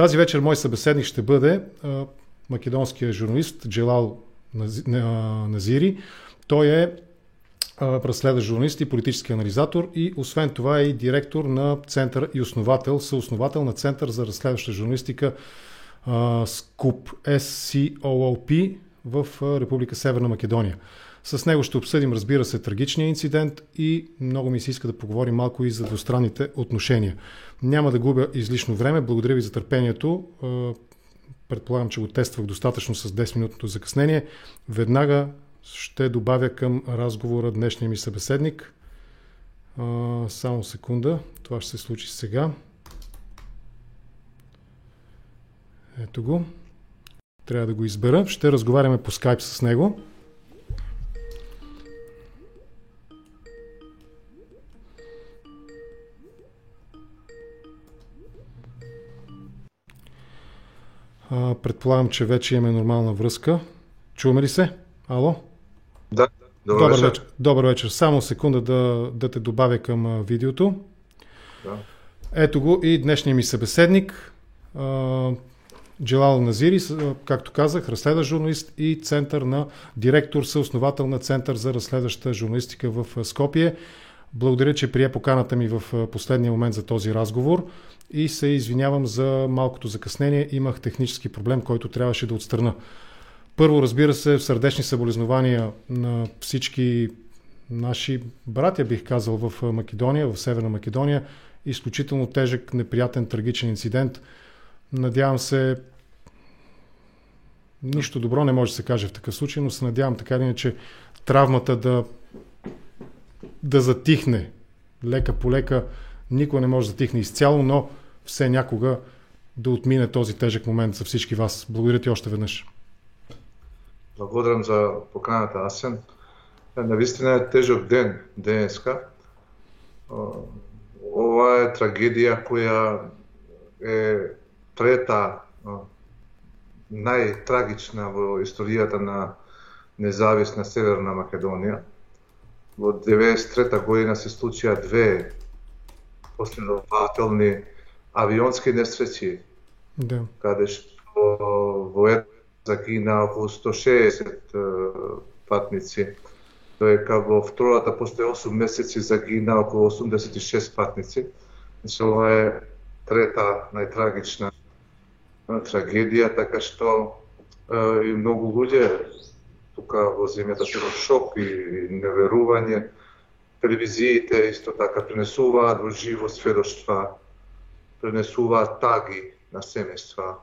Тази вечер мој събеседник ще бъде а, македонския журналист Джелал Назири. Той е разследващ журналист и политически анализатор и освен това е и директор на център и основател, съосновател на Център за разследваща журналистика СКУП, SCOOP в Република Северна Македония. С него ще обсъдим, разбира се, трагичния инцидент и много ми се иска да поговорим малко и за двустранните отношения. Няма да губя излишно време. Благодаря ви за търпението. Предполагам, че го тествах достатъчно с 10-минутното закъснение. Веднага ще добавя към разговора днешния ми събеседник. Само секунда. Това ще се случи сега. Ето го. Трябва да го избера. Ще разговаряме по скайп с него. А, предполагам, че вече имаме нормална връзка. Чуваме ли се? Ало? Да. Добър, добър вечер. вечер. Добър вечер. Само секунда да, да те добавя към видеото. Да. Ето го и днешния ми събеседник. Джелал Назири, както казах, разследващ журналист и център на директор, съосновател на Център за разследваща журналистика в Скопие. Благодаря, че прие поканата ми в последния момент за този разговор и се извинявам за малкото закъснение. Имах технически проблем, който трябваше да отстрана. Първо, разбира се, сърдечни съболезнования на всички наши братя, бих казал, в Македония, в Северна Македония. Изключително тежък, неприятен, трагичен инцидент. Надявам се, нищо добро не може да се каже в такъв случай, но се надявам така или иначе травмата да, да затихне лека по лека. Никой не може да затихне изцяло, но Се някога да отмине този тежък момент за всички вас. Благодаря ти още веднъж. Благодарам за поканата, Асен. Навистина е тежък ден, денеска. Ова е трагедија која е трета најтрагична во историјата на независна Северна Македонија. Во 93 година се случија две последователни авионски несреќи, да. каде што во загина околу 160 патници, доека во втората после 8 месеци загина околу 86 патници. Значи ова е трета најтрагична трагедија, така што и многу луѓе тука во земјата се во шок и неверување. Телевизиите исто така пренесуваат во живо сведоштва пренесуваат таги на семејства,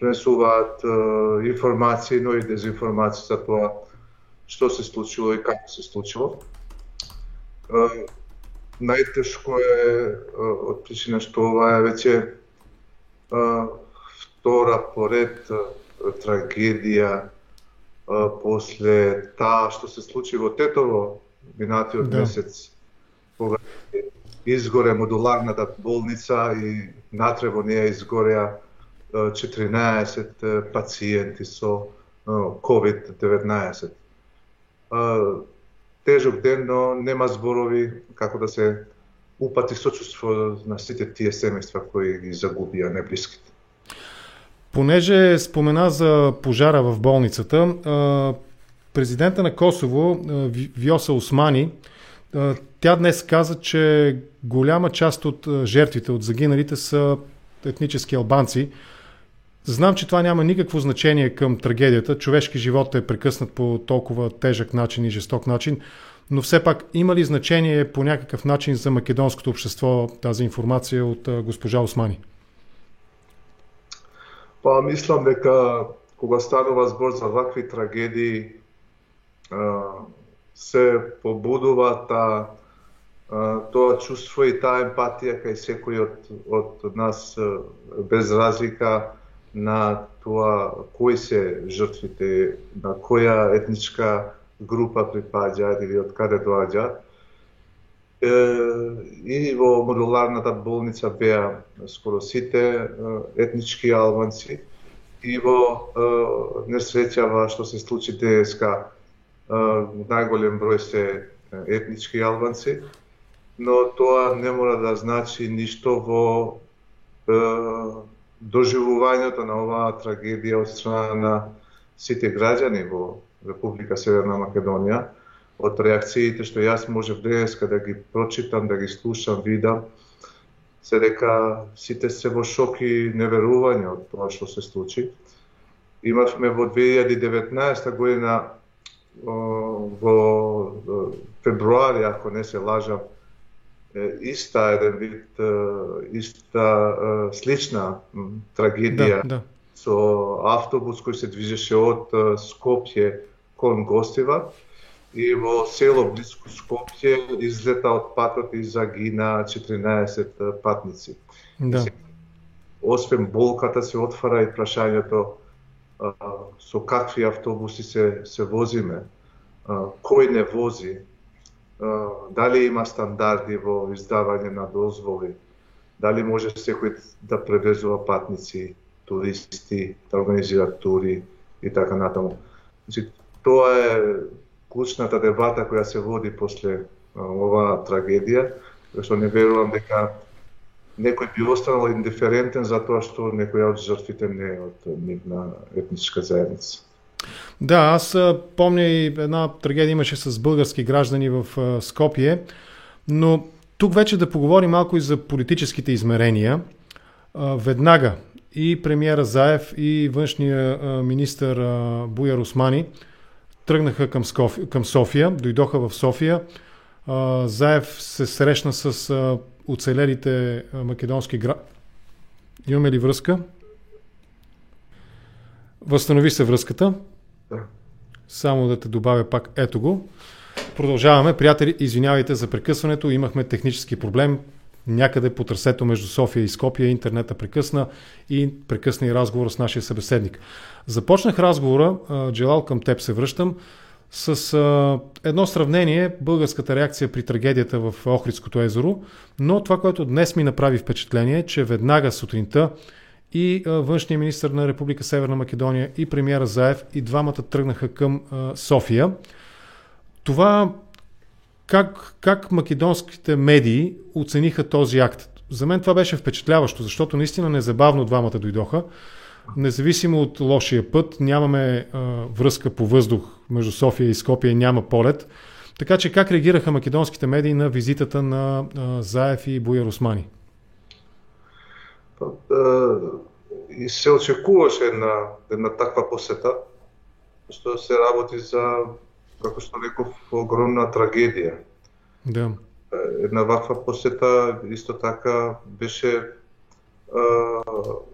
пренесуваат информации, но и дезинформации за тоа што се случило и како се случило. Најтешко е од причина што ова е веќе втора поред трагедија после таа што се случи во Тетово минатиот да. месец, кога изгоре модуларната болница и натре во неја изгореа 14 пациенти со COVID-19. Тежок ден, но нема зборови како да се упати сочувство на сите тие семејства кои ги загубија неблиските. Понеже спомена за пожара в болницата, президента на Косово Виоса Османи тя днес каза, че голяма част от жертвите, от загиналите са етнически албанци. Знам, че това няма никакво значение към трагедията. Човешки живот е прекъснат по толкова тежък начин и жесток начин, но все пак има ли значение по някакъв начин за македонското общество тази информация от госпожа Османи? Па, мислам дека кога станува збор за вакви трагедии, се побудува та тоа чувство и таа емпатија кај секој од, од нас без разлика на тоа кои се жртвите, на која етничка група припаѓаат или од каде доаѓаат. И во модуларната болница беа скоро сите етнички албанци и во несреќава што се случи денеска најголем број се етнички албанци но тоа не мора да значи ништо во доживувањето на оваа трагедија од страна на сите граѓани во Република Северна Македонија, од реакциите што јас можев денеска да ги прочитам, да ги слушам, видам, се дека сите се во шок и неверување од тоа што се случи. Имавме во 2019 година во февруари, ако не се лажам, иста еден вид иста слична трагедија да, да. со автобус кој се движеше од Скопје кон Гостива и во село близко Скопје излета од патот и загина 14 патници. Да. Освен болката се отвара и прашањето со какви автобуси се се возиме, кој не вози, дали има стандарди во издавање на дозволи, дали може секој да превезува патници, туристи, да организира тури и така натаму. Значи, тоа е клучната дебата која се води после оваа трагедија, што не верувам дека некој би останал индиферентен за тоа што некој од жртвите не е од нивна етничка заедница. Да, аз помня и една трагедия имаше с български граждани в Скопие, но тук вече да поговорим малко и за политическите измерения. Веднага и премиера Заев и външния министр Буяр Османи тръгнаха към, Скофи, към София, дойдоха в София. Заев се срещна с оцелелите македонски граждани. Имаме ли връзка? Възстанови се връзката. Да. Само да те добавя пак ето го. Продължаваме. Приятели, извинявайте за прекъсването. Имахме технически проблем. Някъде по трасето между София и Скопия интернета прекъсна и прекъсна и разговор с нашия събеседник. Започнах разговора, Джелал към теб се връщам, с а, едно сравнение българската реакция при трагедията в Охридското езеро, но това, което днес ми направи впечатление че веднага сутринта и външния министр на Република Северна Македония и премиера Заев и двамата тръгнаха към София. Това как, как македонските медии оцениха този акт? За мен това беше впечатляващо, защото наистина незабавно двамата дойдоха. Независимо от лошия път, нямаме а, връзка по въздух между София и Скопия, няма полет. Така че как реагираха македонските медии на визитата на а, Заев и Буя Османи? И се очекуваше една, една таква посета, што се работи за, како што реков, огромна трагедија. Да. Една ваква посета исто така беше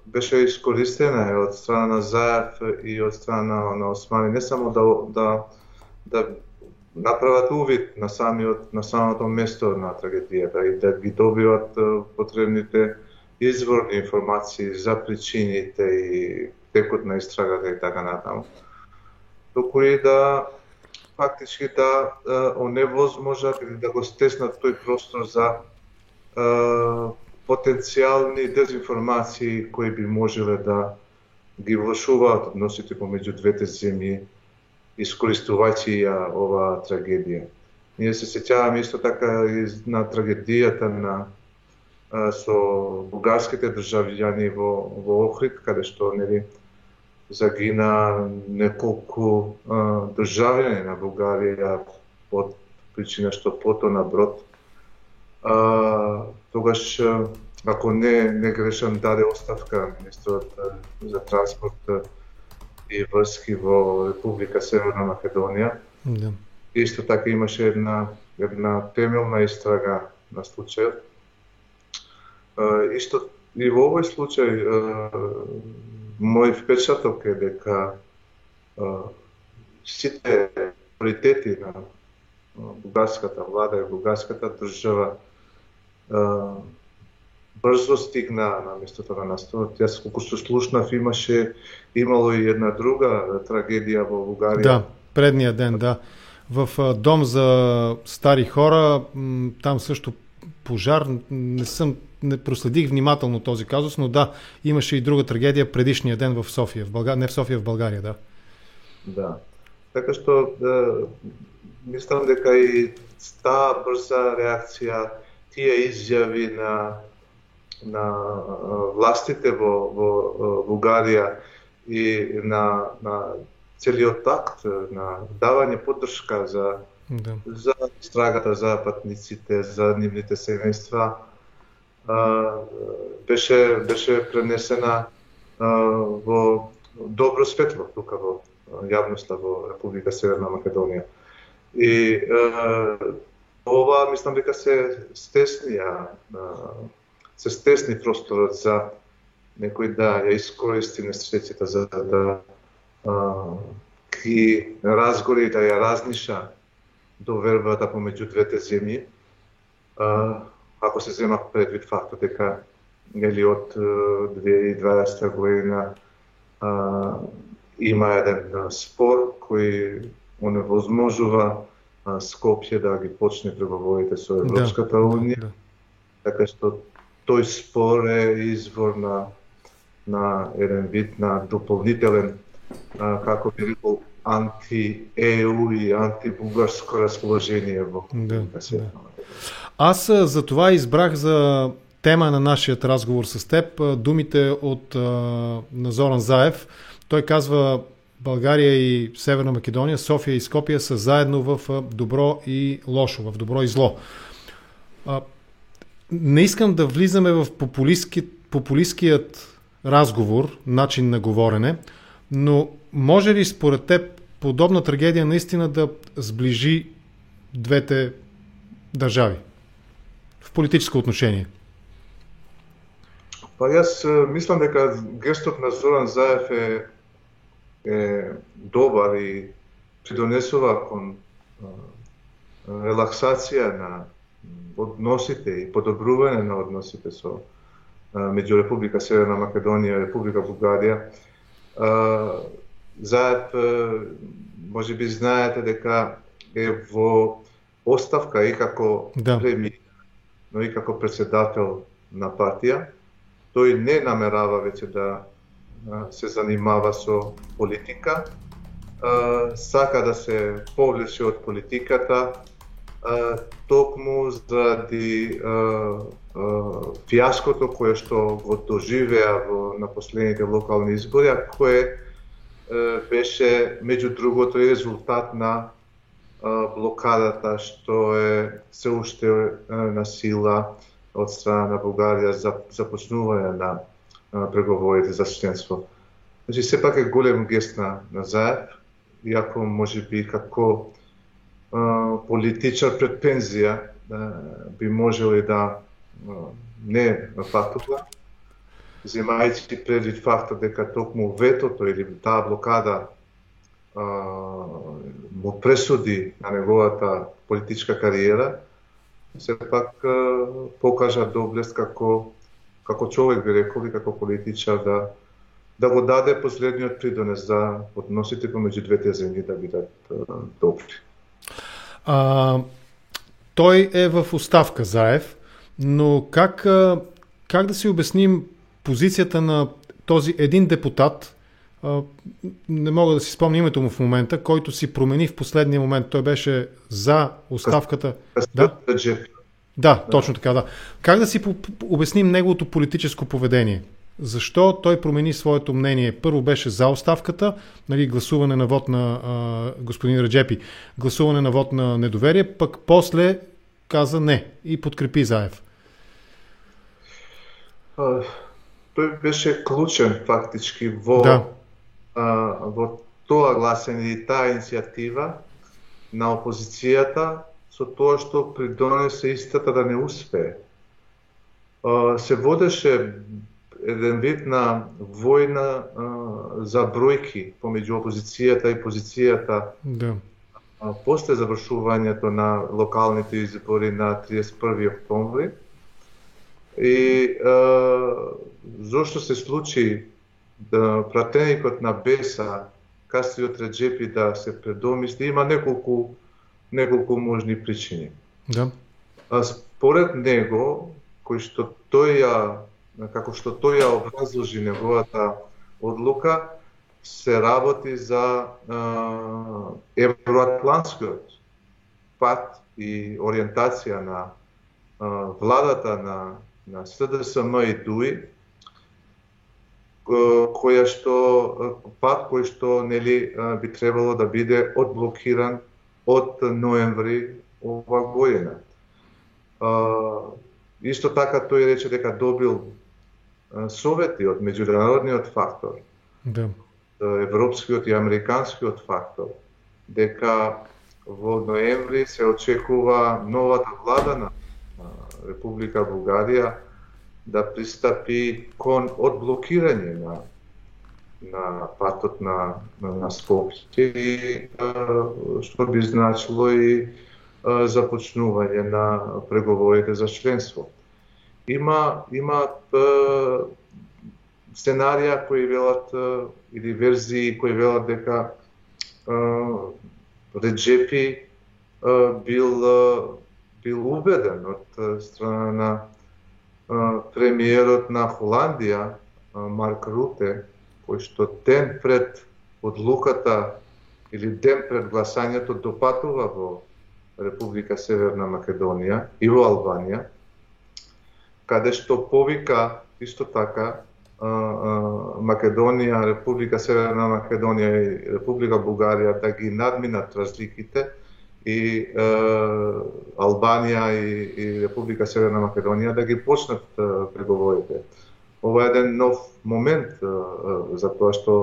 беше искористена од страна на Заев и од страна на, на Османи, не само да, да, да направат увид на самиот на самото место на трагедијата и да ги добиват потребните изворни информации за причините и текот на истрагата и така натаму. Туку и да фактички да оневозможат или да го стеснат тој простор за е, потенцијални дезинформации кои би можеле да ги влошуваат односите помеѓу двете земји, искористувајќи ја оваа трагедија. Ние се сеќаваме исто така и на трагедијата на со бугарските државјани во, во Охрид, каде што нели, загина неколку државјани на Бугарија од причина што потона брод. А, тогаш, ако не, не грешам, даде оставка министрот за транспорт и врски во Република Северна Македонија. Да. Исто така имаше една, една темелна истрага на случајот Исто и во овој случај мој впечаток е дека сите приоритети на бугарската влада и бугарската држава брзо стигна на местото на настанот. Јас колку што слушнав имаше имало и една друга трагедија во Бугарија. Да, предниот ден, да. В дом за стари хора, там също пожар, не съм не проследих внимателно този казус, но да, имаше и друга трагедия предишния ден в София, в България, не в София, в България, да. Да. Така што да, мислам дека и таа брза реакција, тие изјави на на властите во, во Бугарија и на, на целиот такт на давање поддршка за да. за страгата за патниците, за нивните семејства, беше беше пренесена во добро светло тука во јавноста во Република Северна Македонија. И ова мислам дека се стеснија се стесни просторот за некој да ја искористи несреќата за да ги разгори да ја разниша довербата помеѓу двете земји. Ако се зема предвид фактот дека нели од 2020 година а, има еден спор кој оневозможува Скопје да ги почне преговорите со да, Европската да, унија. Да. Така што тој спор е извор на на еден вид на дополнителен а, како би рекол анти-ЕУ и анти-бугарско расположение во да, да. Аз за това избрах за тема на нашият разговор с теб думите от Назоран Заев. Той казва България и Северна Македония, София и Скопия са заедно в добро и лошо, в добро и зло. Не искам да влизаме в популистски, популистският разговор, начин на говорене, но може ли според теб подобна трагедия наистина да сближи двете държави в политическо отношение? Па јас мислам дека гестот на Зоран Заев е, е добар и придонесува кон релаксација на односите и подобрување на односите со меѓу Република Северна Македонија и Република Бугарија. Заед, може би знаете дека е во оставка и како да. премиер, но и како председател на партија. Тој не намерава веќе да се занимава со политика, сака да се повлече од политиката, токму заради фиаското кое што го доживеа во на последните локални избори, а кое беше меѓу другото и резултат на блокадата што е се уште на сила од страна на Бугарија за започнување на преговорите за членство. Значи, сепак е голем гест на, на Заев, иако може би како политичар пред пензија би можел и да не фактува, земајќи предвид фактот дека токму ветото или таа блокада а, му пресуди на неговата политичка кариера, сепак покажа доблест како како човек би рекол и како политичар да да го даде последниот придонес за односите помеѓу двете земји да бидат добри. А, той е во уставка Заев, но как, как да си обясним позицијата на този един депутат, не мога да си спомня името му в момента, който си промени в последния момент. Той беше за оставката. Да? Да, точно така, да. Как да си обясним неговото политическо поведение? Защо той промени своето мнение? Първо беше за оставката, нали, гласуване на вод на а, господин Раджепи, гласуване на вод на недоверие, пък после каза не и подкрепи Заев. А, той беше клучен фактички во, да. Во тоа гласење и таа иницијатива на опозицијата со тоа што придонесе истата да не успее. А, се водеше еден вид на војна за бројки помеѓу опозицијата и позицијата да. а, после завршувањето на локалните избори на 31 октомври. И а, зошто се случи да пратеникот на Беса Кастриот Реджепи да се предомисли, има неколку неколку можни причини. Да. А според него, кој што тој ја како што тој ја образложи неговата одлука, се работи за евроатлантскиот пат и ориентација на а, владата на на СДСМ и ДУИ, која што пат кој што нели би требало да биде одблокиран од ноември ова година. Исто така тој рече дека добил совети од меѓународниот фактор, да. европскиот и американскиот фактор, дека во ноември се очекува новата влада на Република Бугарија да пристапи кон одблокирање на на патот на, на, на Скопје и што би значило и започнување на преговорите за членство. Има има сценарија кои велат или верзии кои велат дека Реджепи бил бил убеден од страна на премиерот на Холандија Марк Руте кој што ден пред одлуката или ден пред гласањето допатува во Република Северна Македонија и во Албанија, каде што повика исто така Македонија, Република Северна Македонија и Република Бугарија да ги надминат разликите и е, Албанија и, и Република Северна Македонија да ги почнат преговорите. Ова е еден нов момент е, за тоа што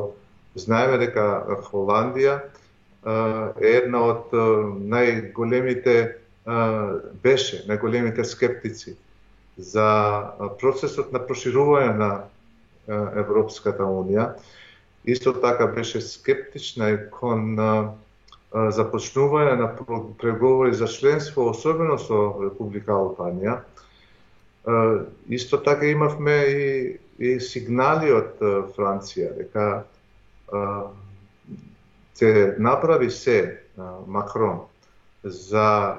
знаеме дека Холандија е една од најголемите беше најголемите скептици за процесот на проширување на Европската Унија. Исто така беше скептична и кон започнување на преговори за членство, особено со Република Албанија. Исто така имавме и, и сигнали од Франција дека се направи се Макрон за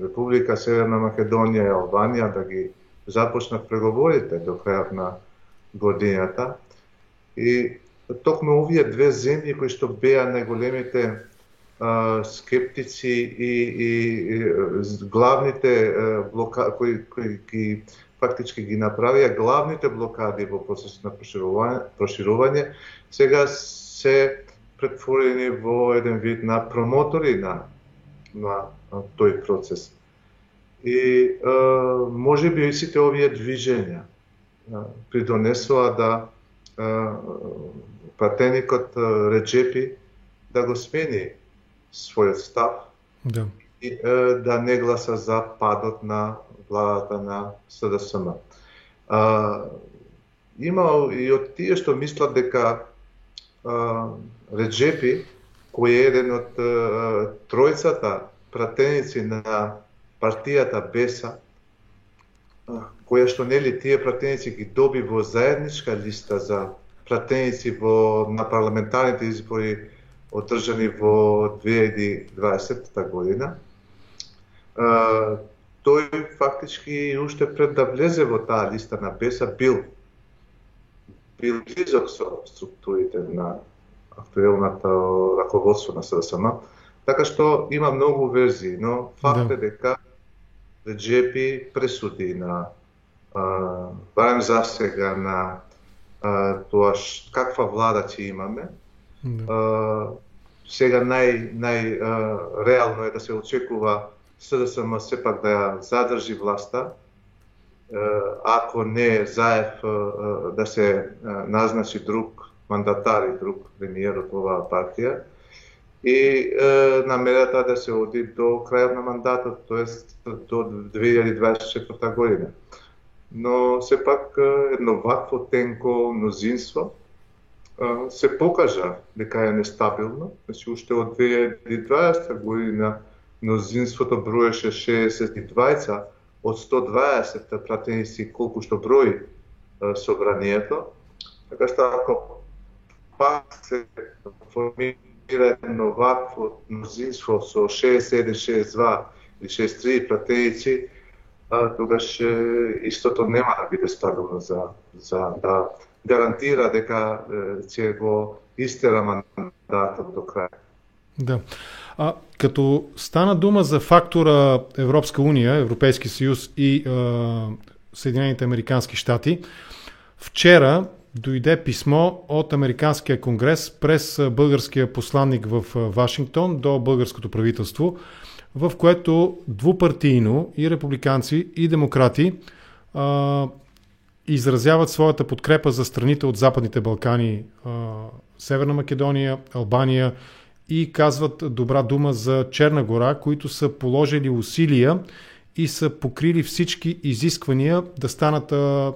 Република Северна Македонија и Албанија да ги започнат преговорите до крајот на годината. И токму овие две земји кои што беа најголемите скептици и, и, и главните блока кои, кои ги фактички ги направија главните блокади во процесот на проширување, проширување сега се претворени во еден вид на промотори на, на, тој процес. И е, може би сите овие движења придонесува да пратеникот Реджепи да го смени својот став да. и да не гласа за падот на владата на СДСМ. А, има и од тие што мислат дека а, Реджепи, кој е еден од а, тројцата пратеници на партијата Беса, која што нели тие пратеници ги доби во заедничка листа за пратеници во на парламентарните избори одржани во 2020 година. Тој фактички уште пред да влезе во таа листа на БЕСА бил бил близок со структурите на актуелната раководство на СДСМ, така што има многу верзии, но факт да. е дека Реджепи пресуди на барем за сега на а, тоа ш, каква влада ќе имаме. Да. А, сега нај нај а, реално е да се очекува СДСМ сепак да ја задржи власта, ако не Заев да се назначи друг мандатар и друг премиер од оваа партија. И намерата да се оди до крајот на мандатот, тоест до 2024 година. Но сепак едно вакво тенко мнозинство се покажа дека е нестабилно. Значи, уште од 2020 година мнозинството броеше 62 од 120 пратеници колку што брои собранието. Така што ако пак се формира едно вакво мнозинство со 61, 62 или 63 пратеници, тогаш истото нема да биде стабилно за, за да гарантира дека ќе го истера мандатот до крај. Да. А, като стана дума за фактора Европска унија, Европейски съюз и е, Съединените Американски щати. Вчера дојде писмо од Американския конгрес през българския посланник в Вашингтон до българското правителство, в което двупартийно и републиканци и демократи а, изразяват својата подкрепа за страните од Западните Балкани, Северна Македонија, Албанија и казват добра дума за Черна гора, които са положили усилия и са покрили всички изисквания да станат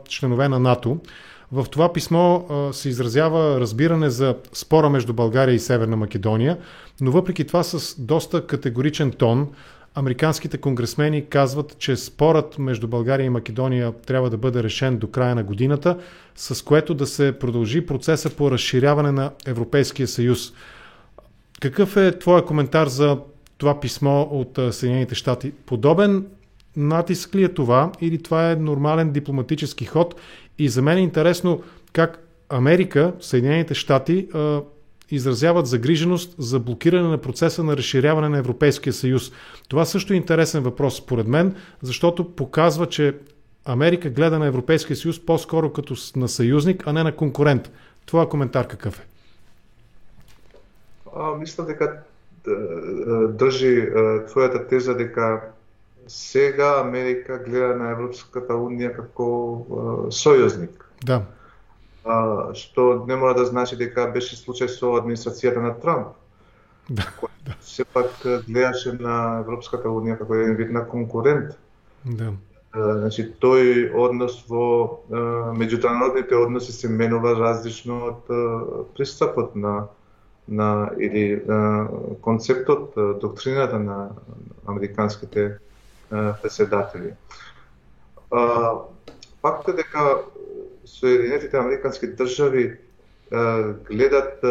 членове на НАТО. В това писмо се изразява разбиране за спора между България и Северна Македония, но въпреки това с доста категоричен тон. Американските конгресмени казват, че спорът между България и Македония трябва да бъде решен до края на годината, с което да се продължи процеса по разширяване на Европейския съюз. Какъв е твоя коментар за това писмо от Съединените щати? Подобен натиск ли е това или това е нормален дипломатически ход? И за мен е интересно как Америка, Съединените щати изразяват загриженост за блокиране на процеса на разширяване на Европейския съюз. Това също е интересен въпрос, според мен, защото показва, че Америка гледа на Европейския съюз по-скоро като на съюзник, а не на конкурент. Твоя коментар какъв е? А, мисля дека држи твојата теза дека сега Америка гледа на Европската унија како сојузник. Да а, што не мора да значи дека беше случај со администрацијата на Трамп. Да, да. Сепак гледаше на Европската унија како еден вид на конкурент. Да. А, значи тој однос во меѓународните односи се менува различно од а, пристапот на на или а, концептот, доктрината на американските а, председатели. А, фактот дека Соединетите Американски држави гледат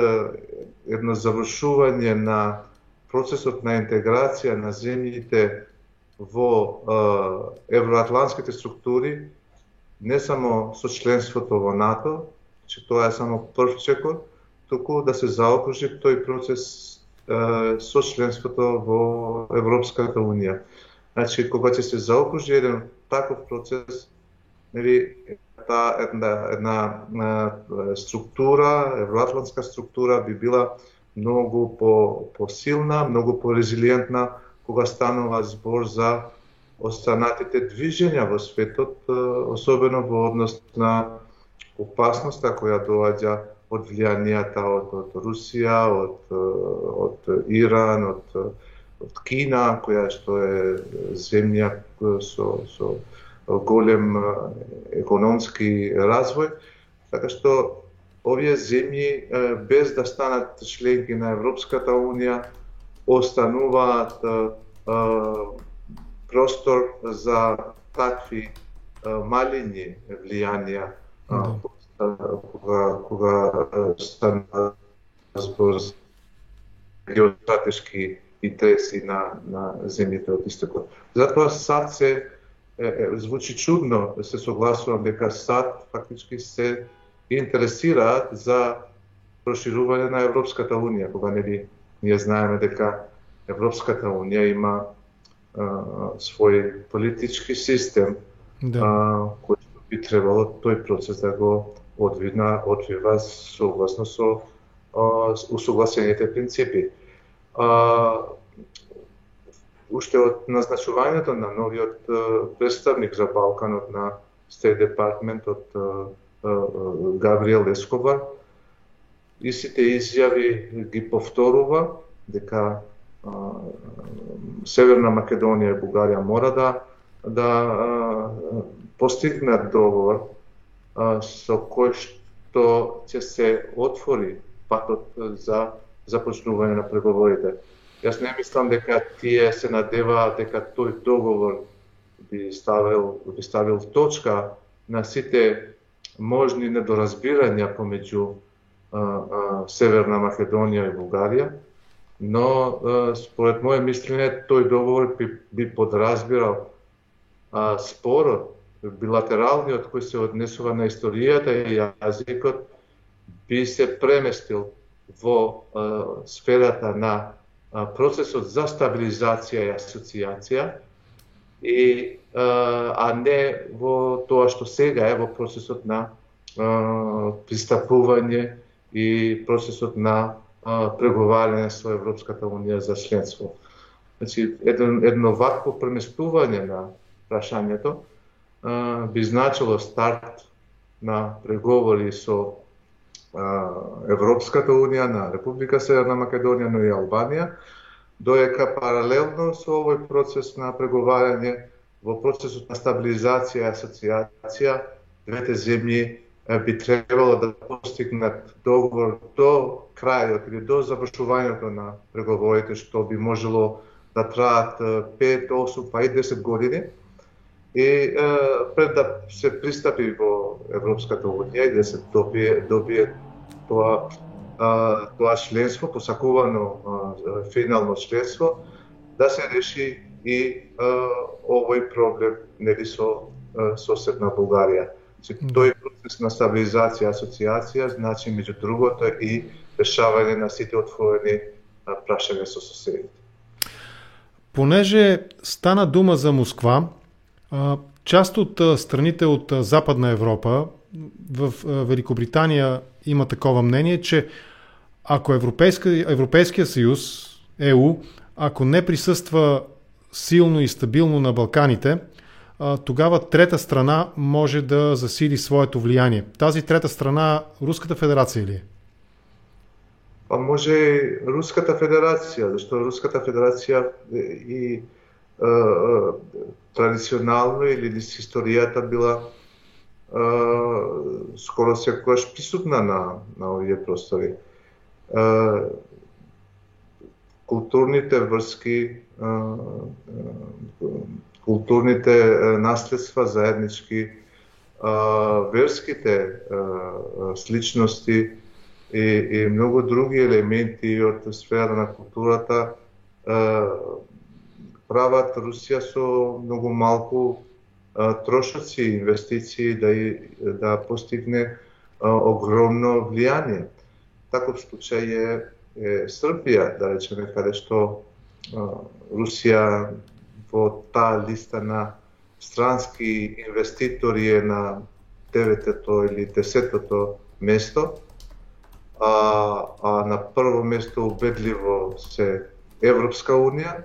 едно завршување на процесот на интеграција на земјите во евроатлантските структури, не само со членството во НАТО, че тоа е само прв чекор, туку да се заокружи тој процес со членството во Европската Унија. Значи, кога ќе се заокружи еден таков процес, нели, та една, една, една структура, евроатлантска структура би била многу по, посилна, многу порезилиентна кога станува збор за останатите движења во светот, особено во однос на опасноста која доаѓа од влијанијата од, од Русија, од, од Иран, од, од Кина, која што е земја со, со голем економски развој, така што овие земји без да станат членки на Европската унија остануваат простор за такви малини влијанија кога кога станува збор геостратешки интереси на на земјите од истокот. Затоа САД се звучи чудно, се согласувам дека САД фактички се интересираат за проширување на Европската Унија, кога нели ние знаеме дека Европската Унија има а, свој политички систем да. а, кој би требало тој процес да го одвина, одвива согласно со а, усогласените принципи. А, уште од назначувањето на новиот представник за Балканот на State Department од Гавриел Ескобар, и сите изјави ги повторува дека Северна Македонија и Бугарија мора да да постигнат договор со кој што ќе се отвори патот за започнување на преговорите. Јас не мислам дека тие се надеваат дека тој договор би ставил, би ставил точка на сите можни недоразбирања помеѓу а, а, Северна Македонија и Бугарија, но а, според моје мислење тој договор би, би подразбирал а, спорот, билатералниот кој се однесува на историјата и јазикот, би се преместил во а, сферата на процесот за стабилизација и асоциација и а не во тоа што сега е во процесот на пристапување и процесот на преговарање со Европската унија за членство. Значи, едно, едно вакво преместување на прашањето би значило старт на преговори со Европската унија, на Република Северна Македонија, но и Албанија, доека паралелно со овој процес на преговарање, во процесот на стабилизација и асоциација, двете земји би требало да постигнат договор до крајот или до завршувањето на преговорите, што би можело да траат 5, 8, па и 10 години. И е, пред да се пристапи во Европската унија и да се добие, добие тоа а, тоа членство, посакувано а, финално членство, да се реши и а, овој проблем нели со соседна Бугарија. Значи, тој процес на стабилизација, асоциација, значи меѓу другото и решавање на сите отворени прашања со соседите. Понеже стана дума за Москва, част од страните од Западна Европа, в Великобританија има такова мнение, че ако Европейска, Европейския съюз, ЕУ, ако не присъства силно и стабилно на Балканите, тогава трета страна може да засили своето влияние. Тази трета страна Руската федерация ли е? Па може Руската федерација, зашто Руската федерација и е, традиционално или низ историјата била е, скоро секогаш присутна на, на овие простори. Е, културните врски, е, културните наследства заеднички, верските сличности, и, и многу други елементи од сфера на културата прават Русија со многу малку трошоци и инвестиции да, да постигне огромно влијание. Таков случај е, е Србија, да речеме, каде што Русија во таа листа на странски инвеститори е на деветето или десетото место, а, а на прво место убедливо се Европска Унија,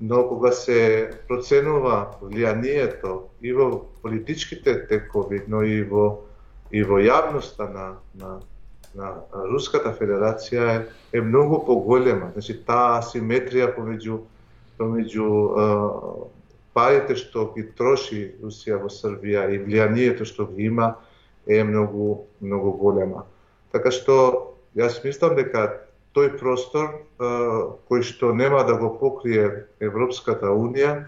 но кога се проценува влијанието и во политичките текови, но и во и во јавноста на, на, на Руската Федерација е, е многу поголема. Значи таа асиметрија помеѓу помеѓу парите што ги троши Русија во Србија и влијанието што ги има е многу многу голема. Така што јас мислам дека тој простор кој што нема да го покрие Европската Унија,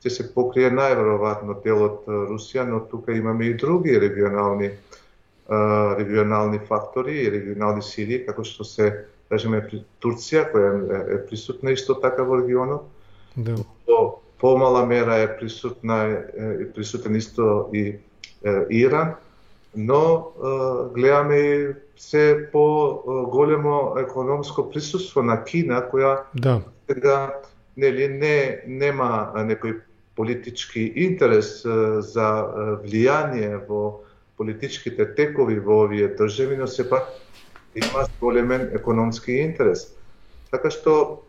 ќе се покрие најверојатно делот Русија, но тука имаме и други регионални регионални фактори и регионални сили, како што се, кажеме, Турција, која е присутна исто така во регионот. Да. Во помала мера е присутна е присутен исто и Иран, но гледаме и се по-големо економско присуство на Кина, која да. сега нели не нема некој политички интерес за влијание во политичките текови во овие држави, но сепак има големен економски интерес. Така што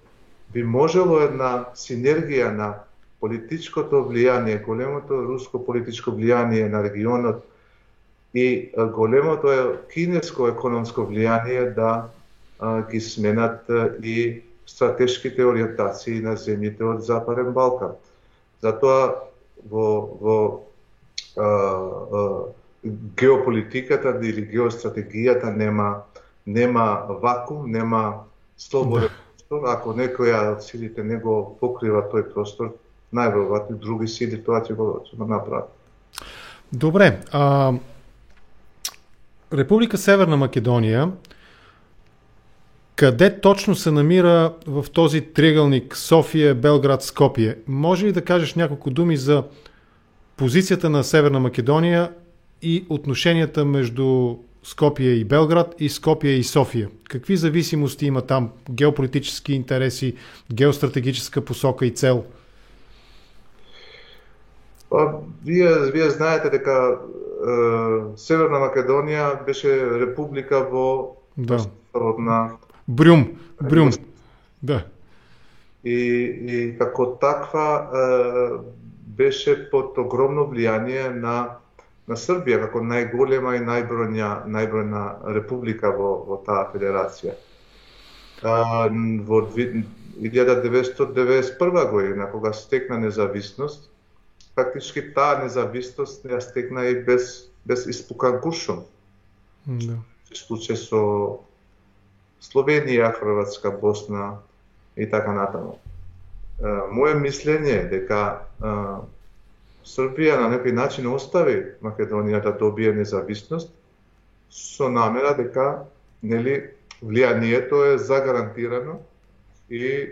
би можело една синергија на политичкото влијание, големото руско политичко влијание на регионот и големото е кинеско економско влијание да ги сменат и стратешките ориентации на земјите од Западен Балкан. Затоа во, во а, а, геополитиката или геостратегијата нема нема вакуум, нема слободен да. простор. Ако некоја од силите не го покрива тој простор, најверојатно други сили тоа ќе го направат. Добре, а, Република Северна Македонија, къде точно се намира в този триъгълник София, Белград, Скопие? Може ли да кажеш няколко думи за позицията на Северна Македония и отношенията между Скопие и Белград и Скопие и София? Какви зависимости има там? Геополитически интереси, геостратегическа посока и цел? Вие, вие знаете дека Северна Македонија беше република во да. на Брюм, Брюм. Да. И, и како таква е, беше под огромно влијание на на Србија како најголема и најбројна најбројна република во во таа федерација. А, во 1991 година кога стекна независност, фактички таа независност ја стекна и без без испукан куршум. Да. Случај со Словенија, Хрватска, Босна и така натаму. Моje мислење е дека Србија на некој начин остави Македонија да добие независност со намера дека нели влијанието е загарантирано и е,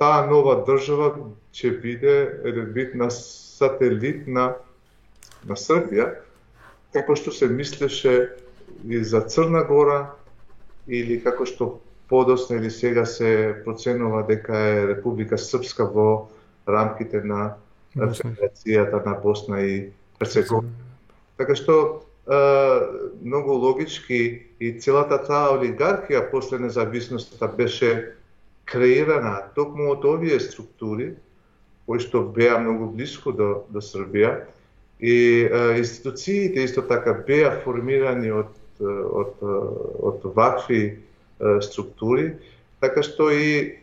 таа нова држава ќе биде еден вид на сателит на на Србија, како што се мислеше и за Црна Гора или како што подосна или сега се проценува дека е Република Српска во рамките на Федерацијата на Босна и Херцеговина. Така што е, многу логички и целата таа олигархија после независноста беше креирана токму од овие структури кои што беа многу близко до, до Србија и е, институциите исто така беа формирани од од од вакви структури, така што и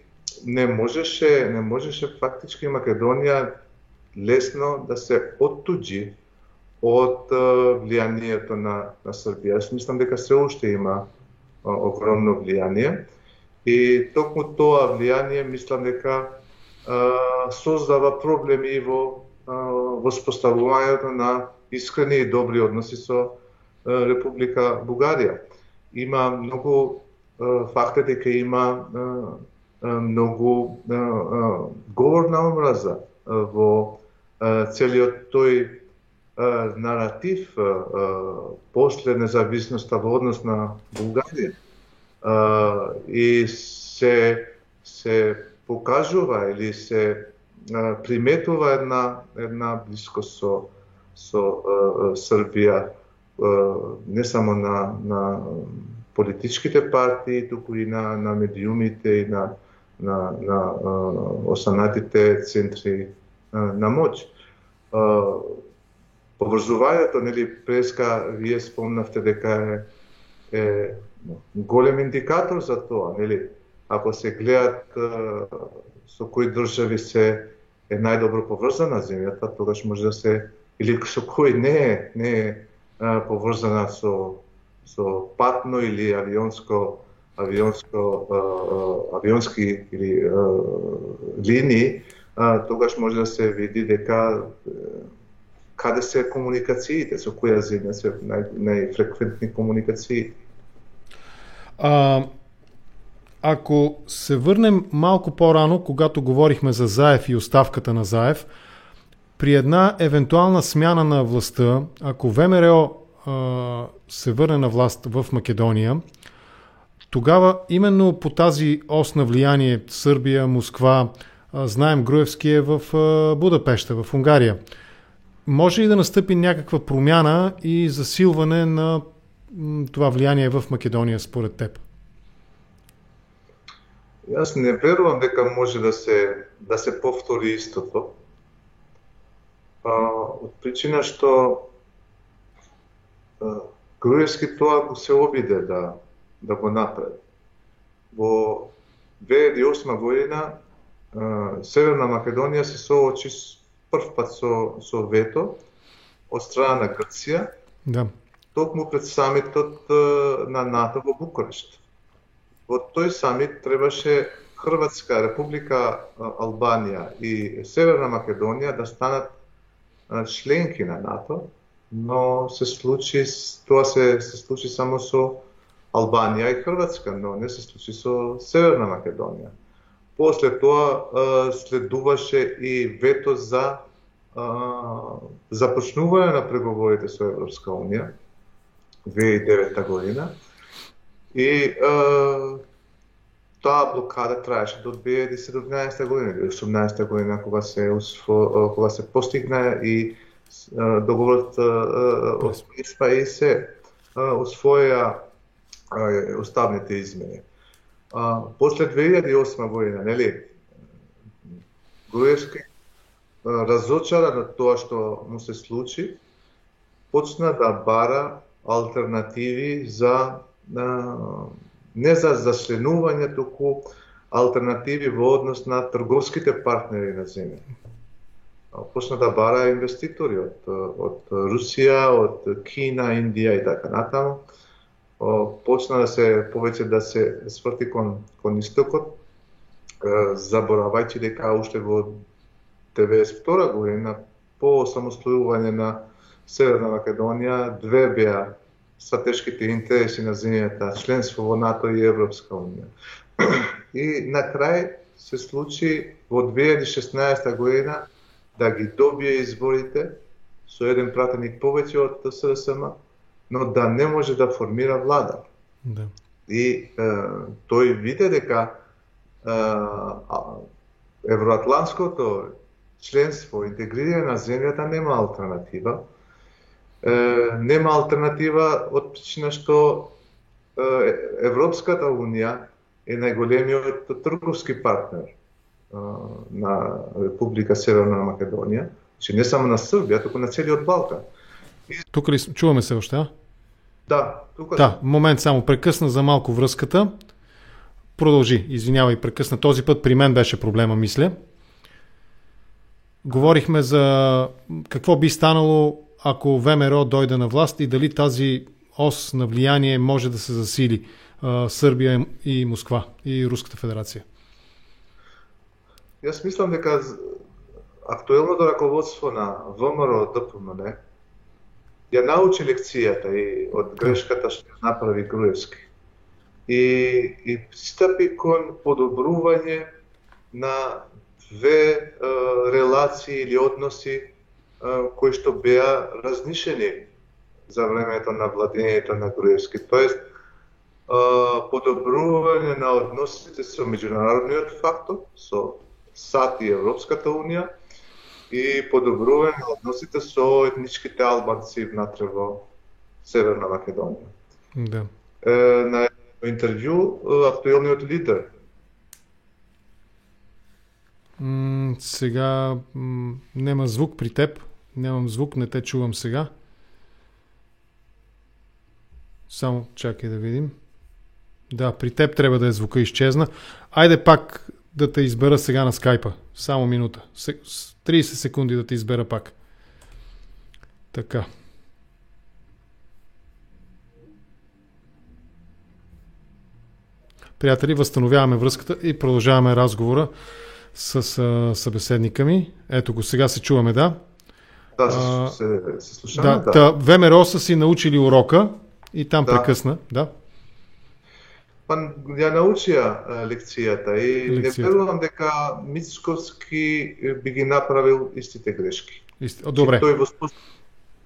не можеше не можеше фактички Македонија лесно да се оттуѓи од влијанието на, на Србија. Јас мислам дека се уште има огромно влијание и токму тоа влијание мислам дека а, создава проблеми во воспоставувањето на искрени и добри односи со Република Бугарија. Има многу факти дека има многу говор на омраза во целиот тој наратив после независноста во однос на Бугарија и се се покажува или се приметува една една близкост со со Србија не само на на политичките партии, туку и на на медиумите и на на на останатите центри на моќ. Поврзувањето, нели, преска, вие спомнавте дека е, е голем индикатор за тоа, нели? Ако се гледат со кои држави се е најдобро поврзана земјата, тогаш може да се или со кои не е, не е поврзана со со патно или авионско авионско авионски или линии тогаш може да се види дека каде се комуникациите, со која земја се нај, најфреквентни комуникации. А, ако се врнем малку порано, когато говорихме за Заев и оставката на Заев, при една евентуална смяна на властта, ако ВМРО а, се върне на власт в Македония, тогава именно по тази ос на влияние Сърбия, Москва, знаем Груевски е в Будапешта, в Унгария. Може и да настъпи някаква промяна и засилване на това влияние в Македония според теб? Јас не верувам дека може да се да се повтори истото. А, од причина што Груевски тоа го се обиде да да го направи. Во 2008 година Северна Македонија се соочи прв пат со, со вето од страна на Грција, да. токму пред самитот на НАТО во Букурешт. Во тој самит требаше Хрватска, Република Албанија и Северна Македонија да станат членки на НАТО, но се случи тоа се се случи само со Албанија и Хрватска, но не се случи со Северна Македонија. После тоа следуваше и вето за започнување на преговорите со Европска Унија 2009 година. И таа блокада траеше до 2017 година или 18 година кога се усво, кога се постигна и договорот од и се усвоја уставните измени после 2008 година, нели, Груевски разочаран од тоа што му се случи, почна да бара алтернативи за не за зашленување, туку алтернативи во однос на трговските партнери на земја. Почна да бара инвеститори од, од Русија, од Кина, Индија и така натаму. Почна да се повеќе да се сврти кон, кон истокот, заборавајќи дека уште во 92 година по самостојување на Северна Македонија две беа стратешките интереси на земјата, членство во НАТО и Европска унија. И на крај се случи во 2016 година да ги добие изборите со еден пратеник повеќе од СРСМ, но да не може да формира влада. Да. И е, тој виде дека е, евроатланското членство, интегрирање на земјата нема алтернатива нема алтернатива од причина што Европската унија е најголемиот трговски партнер на Република Северна Македонија, че значи, не само на Србија, туку на целиот Балкан. Тука ли чуваме се уште, а? Да, тука. Да, момент само прекъсна за малку врската. Продолжи, извинявај, прекъсна. Този път при мен беше проблема, мисля. Говорихме за какво би станало ако ВМРО дойде на власт и дали тази ос на влияние може да се засили а, Сърбия и Москва и Руската федерация? Јас мислам дека актуелното раководство на ВМРО ДПМН ја научи лекцијата и од грешката што направи Груевски. И, и стапи кон подобрување на две е, релации или односи кои што беа разнишени за времето на владењето на Груевски. Тоест, подобрување на односите со меѓународниот фактор, со САД и Европската Унија, и подобрување на односите со етничките албанци внатре во Северна Македонија. Да. Е, на интервју актуелниот лидер М- сега м- нема звук при теб. Нямам звук, не те чувам сега. Само чакай да видим. Да, при теб трябва да е звука изчезна. Айде пак да те избера сега на скайпа. Само минута. 30 секунди да те избера пак. Така. Приятели, възстановяваме връзката и продължаваме разговора с а, събеседника ми. Ето го, сега се чуваме, да. Да, се, се, се слушаме, да. да. ВМРО са си научили урока и там да. прекъсна, да. Па ја научија лекцијата и лекцијата. не верувам дека Мицковски би ги направил истите грешки. Исти... О, добре. Тој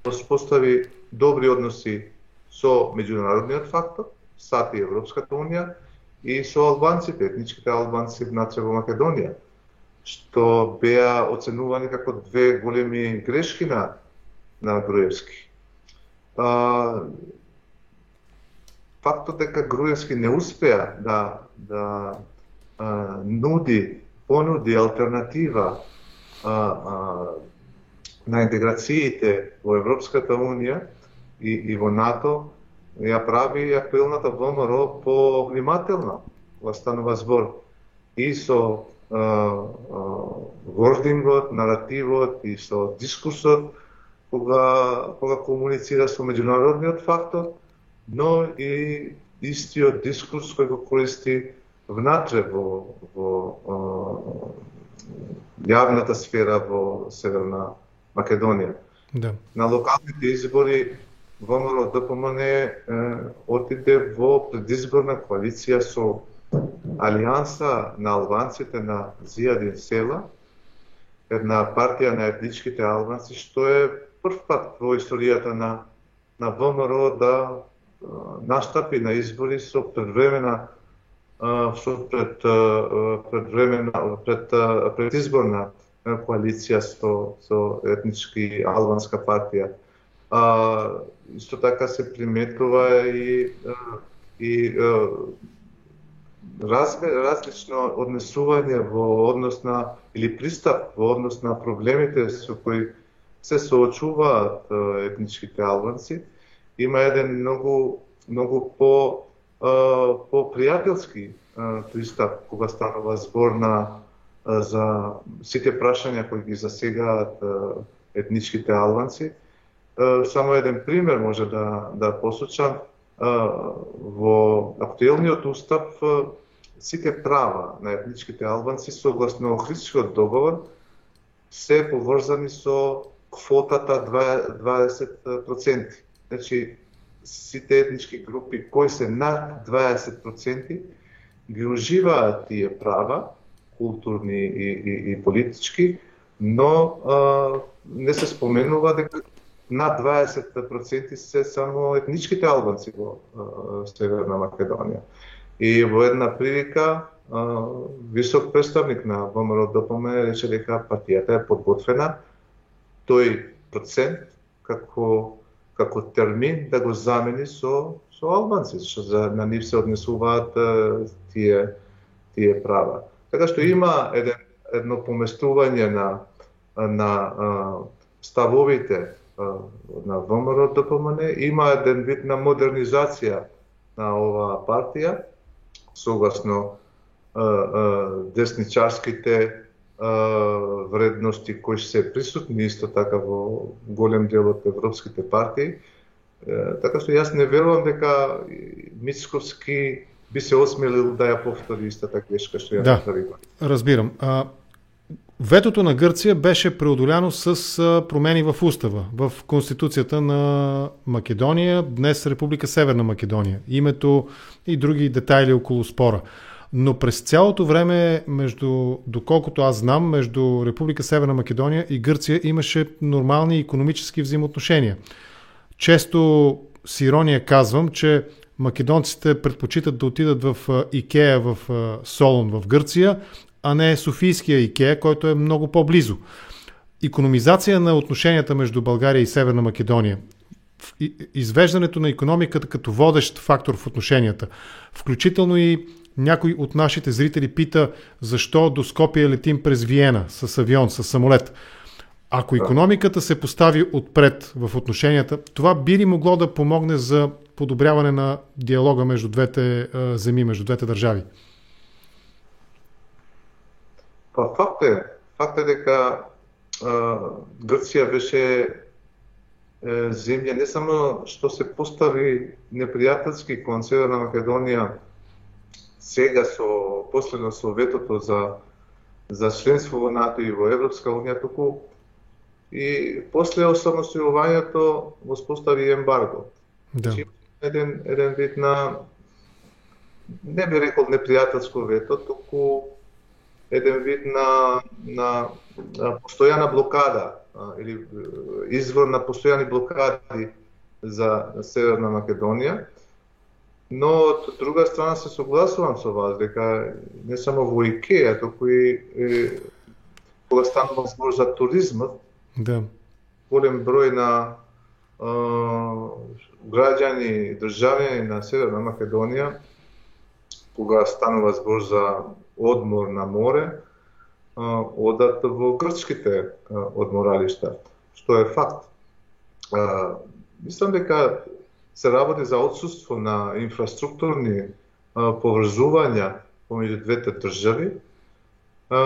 воспостави добри односи со меѓународниот фактор, САД и Европската унија и со албанците, етничките албанци внатре во Македонија што беа оценувани како две големи грешки на, на Груевски. А, фактот дека Груевски не успеа да, да а, нуди, понуди алтернатива а, а, на интеграциите во Европската Унија и, и во НАТО, ја прави актуелната ВМРО по-внимателна во станува збор. И со вордингот, наративот и со дискусот кога, кога комуницира со меѓународниот фактор, но и истиот дискурс кој го користи внатре во, во јавната сфера во Северна Македонија. Да. На локалните избори ВМРО ДПМН отиде во предизборна коалиција со Алијанса на албанците на Зијадин Села, една партија на етничките албанци, што е прв пат во историјата на, на ВМРО да настапи на избори со предвремена со пред пред пред предизборна коалиција со со етнички албанска партија. А, исто така се приметува и и раз, различно однесување во однос на или пристап во однос на проблемите со кои се соочуваат етничките албанци, има еден многу многу по по пријателски пристап кога станува збор на за сите прашања кои ги засегаат етничките албанци. Само еден пример може да да посочам во актуелниот устав сите права на етничките албанци согласно Охридскиот договор се поврзани со квотата 20%. Значи, сите етнички групи кои се над 20% ги уживаат тие права, културни и, и, и политички, но а, не се споменува дека над 20% се само етничките албанци во Северна Македонија. И во една прилика а, висок представник на ВМРО ДПМ рече дека партијата е подготвена тој процент како како термин да го замени со со албанци, што за на нив се однесуваат тие тие права. Така што има еден едно поместување на на а, ставовите а, на ВМРО ДПМН, има еден вид на модернизација на оваа партија согласно а, а, десничарските вредности кои се присутни исто така во голем дел од европските партии. Така што јас не верувам дека Мицковски би се осмелил да ја повтори истата грешка што ја да, Разбирам. А, ветото на Грција беше преодоляно с промени в устава, в конституцијата на Македонија, днес Република Северна Македонија. Името и други детайли околу спора но през цялото време, между, доколкото аз знам, между Република Северна Македония и Гърция имаше нормални економически взаимоотношения. Често с ирония казвам, че македонците предпочитат да отидат в Икея в Солон в Гърция, а не Софийския Икея, който е много по-близо. Економизация на отношенията между България и Северна Македония извеждането на економиката като водещ фактор в отношенията, включително и някой от нашите зрители пита защо до Скопия летим през Виена с авион, с самолет. Ако економиката се постави отпред в отношенията, това би ли могло да помогне за подобряване на диалога между двете земи, между двете държави? Па факт е, факт е дека а, Грција беше е, земја не само што се постави непријателски кон Северна Македонија сега со последно со ветото за за членство во НАТО и во Европска унија туку и после осамостојувањето го спостави ембарго. Да. Значи, еден еден вид на не би рекол непријателско вето, туку еден вид на на, на постојана блокада а, или извор на постојани блокади за Северна Македонија Но од друга страна се согласувам со вас дека не само во Икеја, туку и е, кога станува збор за туризмот, да. голем број на е, граѓани, државјани на Северна Македонија, кога станува збор за одмор на море, е, одат во грчките одморалишта, што е факт. Е, мислам дека се работи за отсутство на инфраструктурни а, поврзувања помеѓу двете држави, а,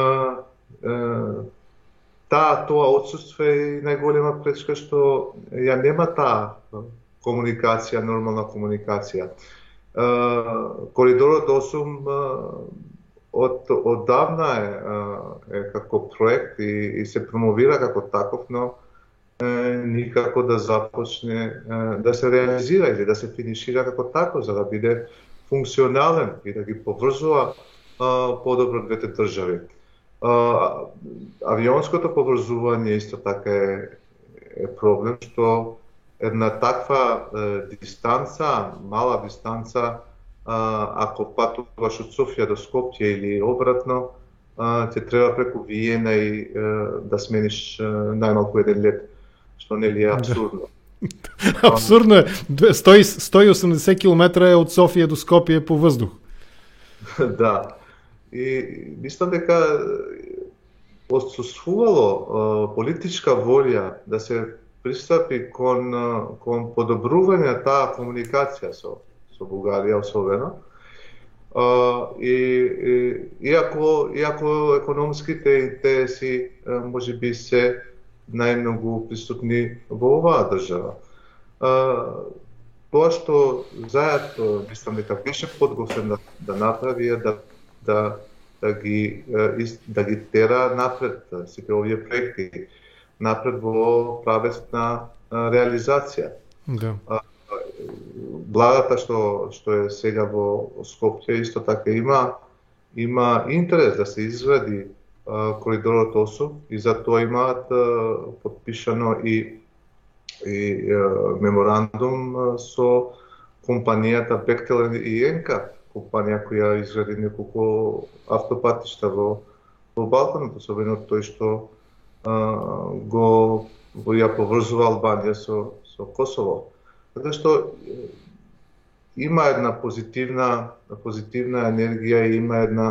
а, таа тоа отсутство е најголема пречка што ја нема таа комуникација, нормална комуникација. А, коридорот 8 а, од оддавна е, е како проект и, и се промовира како таков, но никако да започне да се реализира или да се финишира како тако за да биде функционален и да ги поврзува подобро двете држави. Авионското поврзување исто така е, е проблем што една таква е, дистанца, мала дистанца ако патуваш од Софија до Скопје или обратно, ти треба преку Виена и да смениш најмалку еден лет, што нели е абсурдно. Абсурдно е. 180 км е од Софија до Скопје по воздух. да. И мислам дека отсутствувало политичка волја да се пристапи кон кон подобрување таа комуникација со со Бугарија особено. и, и иако иако економските интереси може би се најмногу присутни во оваа држава. тоа што заедно мислам дека беше подготвен да, да направи да да да ги да ги тера напред сите овие проекти напред во правец на реализација. Да. Владата што што е сега во Скопје исто така има има интерес да се изгради коридорот 8 и за тоа имаат подпишано и и меморандум со компанијата Бектел и Енка, компанија која изгради неколку автопатишта во во Балканот, особено тој што а, го го ја поврзува Албанија со со Косово. Така што има една позитивна позитивна енергија и има една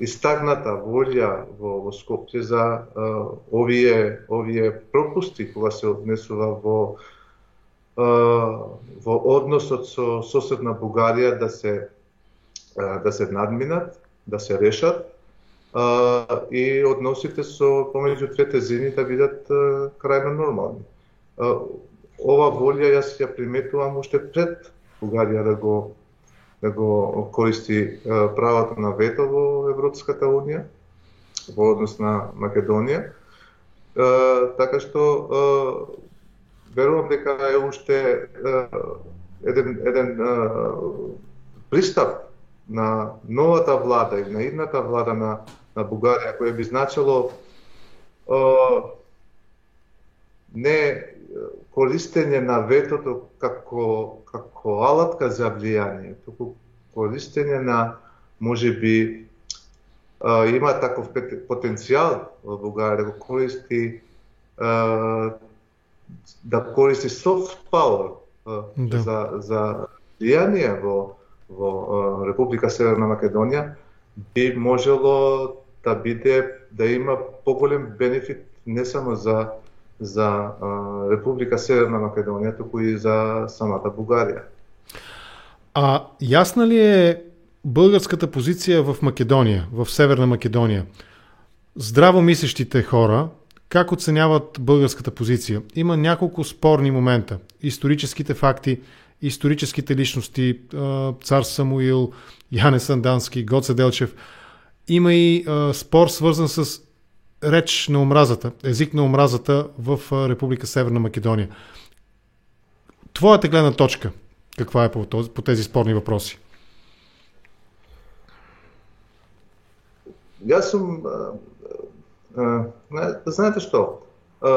истагната волја во, во Скопје за а, овие овие пропусти кога се однесува во а, во односот со соседна Бугарија да се а, да се надминат, да се решат а, и односите со помеѓу двете земји да бидат а, крајно нормални. А, ова волја јас ја приметувам уште пред Бугарија да го да го користи правото на вето во Европската Унија во однос на Македонија. Така што верувам дека е уште еден еден пристап на новата влада и на идната влада на на Бугарија која би значило не користење на ветото како како алатка за влијание, туку користење на можеби а, има таков потенцијал во Бугарија да го користи да користи soft power да. за за влијание во во Република Северна Македонија би можело да биде да има поголем бенефит не само за за а, Република Северна Македонија, туку и за самата Бугарија. А јасна ли е българската позиција в Македонија, в Северна Македонија? Здраво мислещите хора, как оценяват българската позиција? Има няколко спорни момента. Историческите факти, историческите личности, цар Самуил, Јане Сандански, Гоце Делчев. Има и спор свързан с реч на омразата, език на омразата в Република Северна Македонија. Твоята гледна точка, каква е по, този, по тези спорни въпроси? Јас сум... знаете што? А,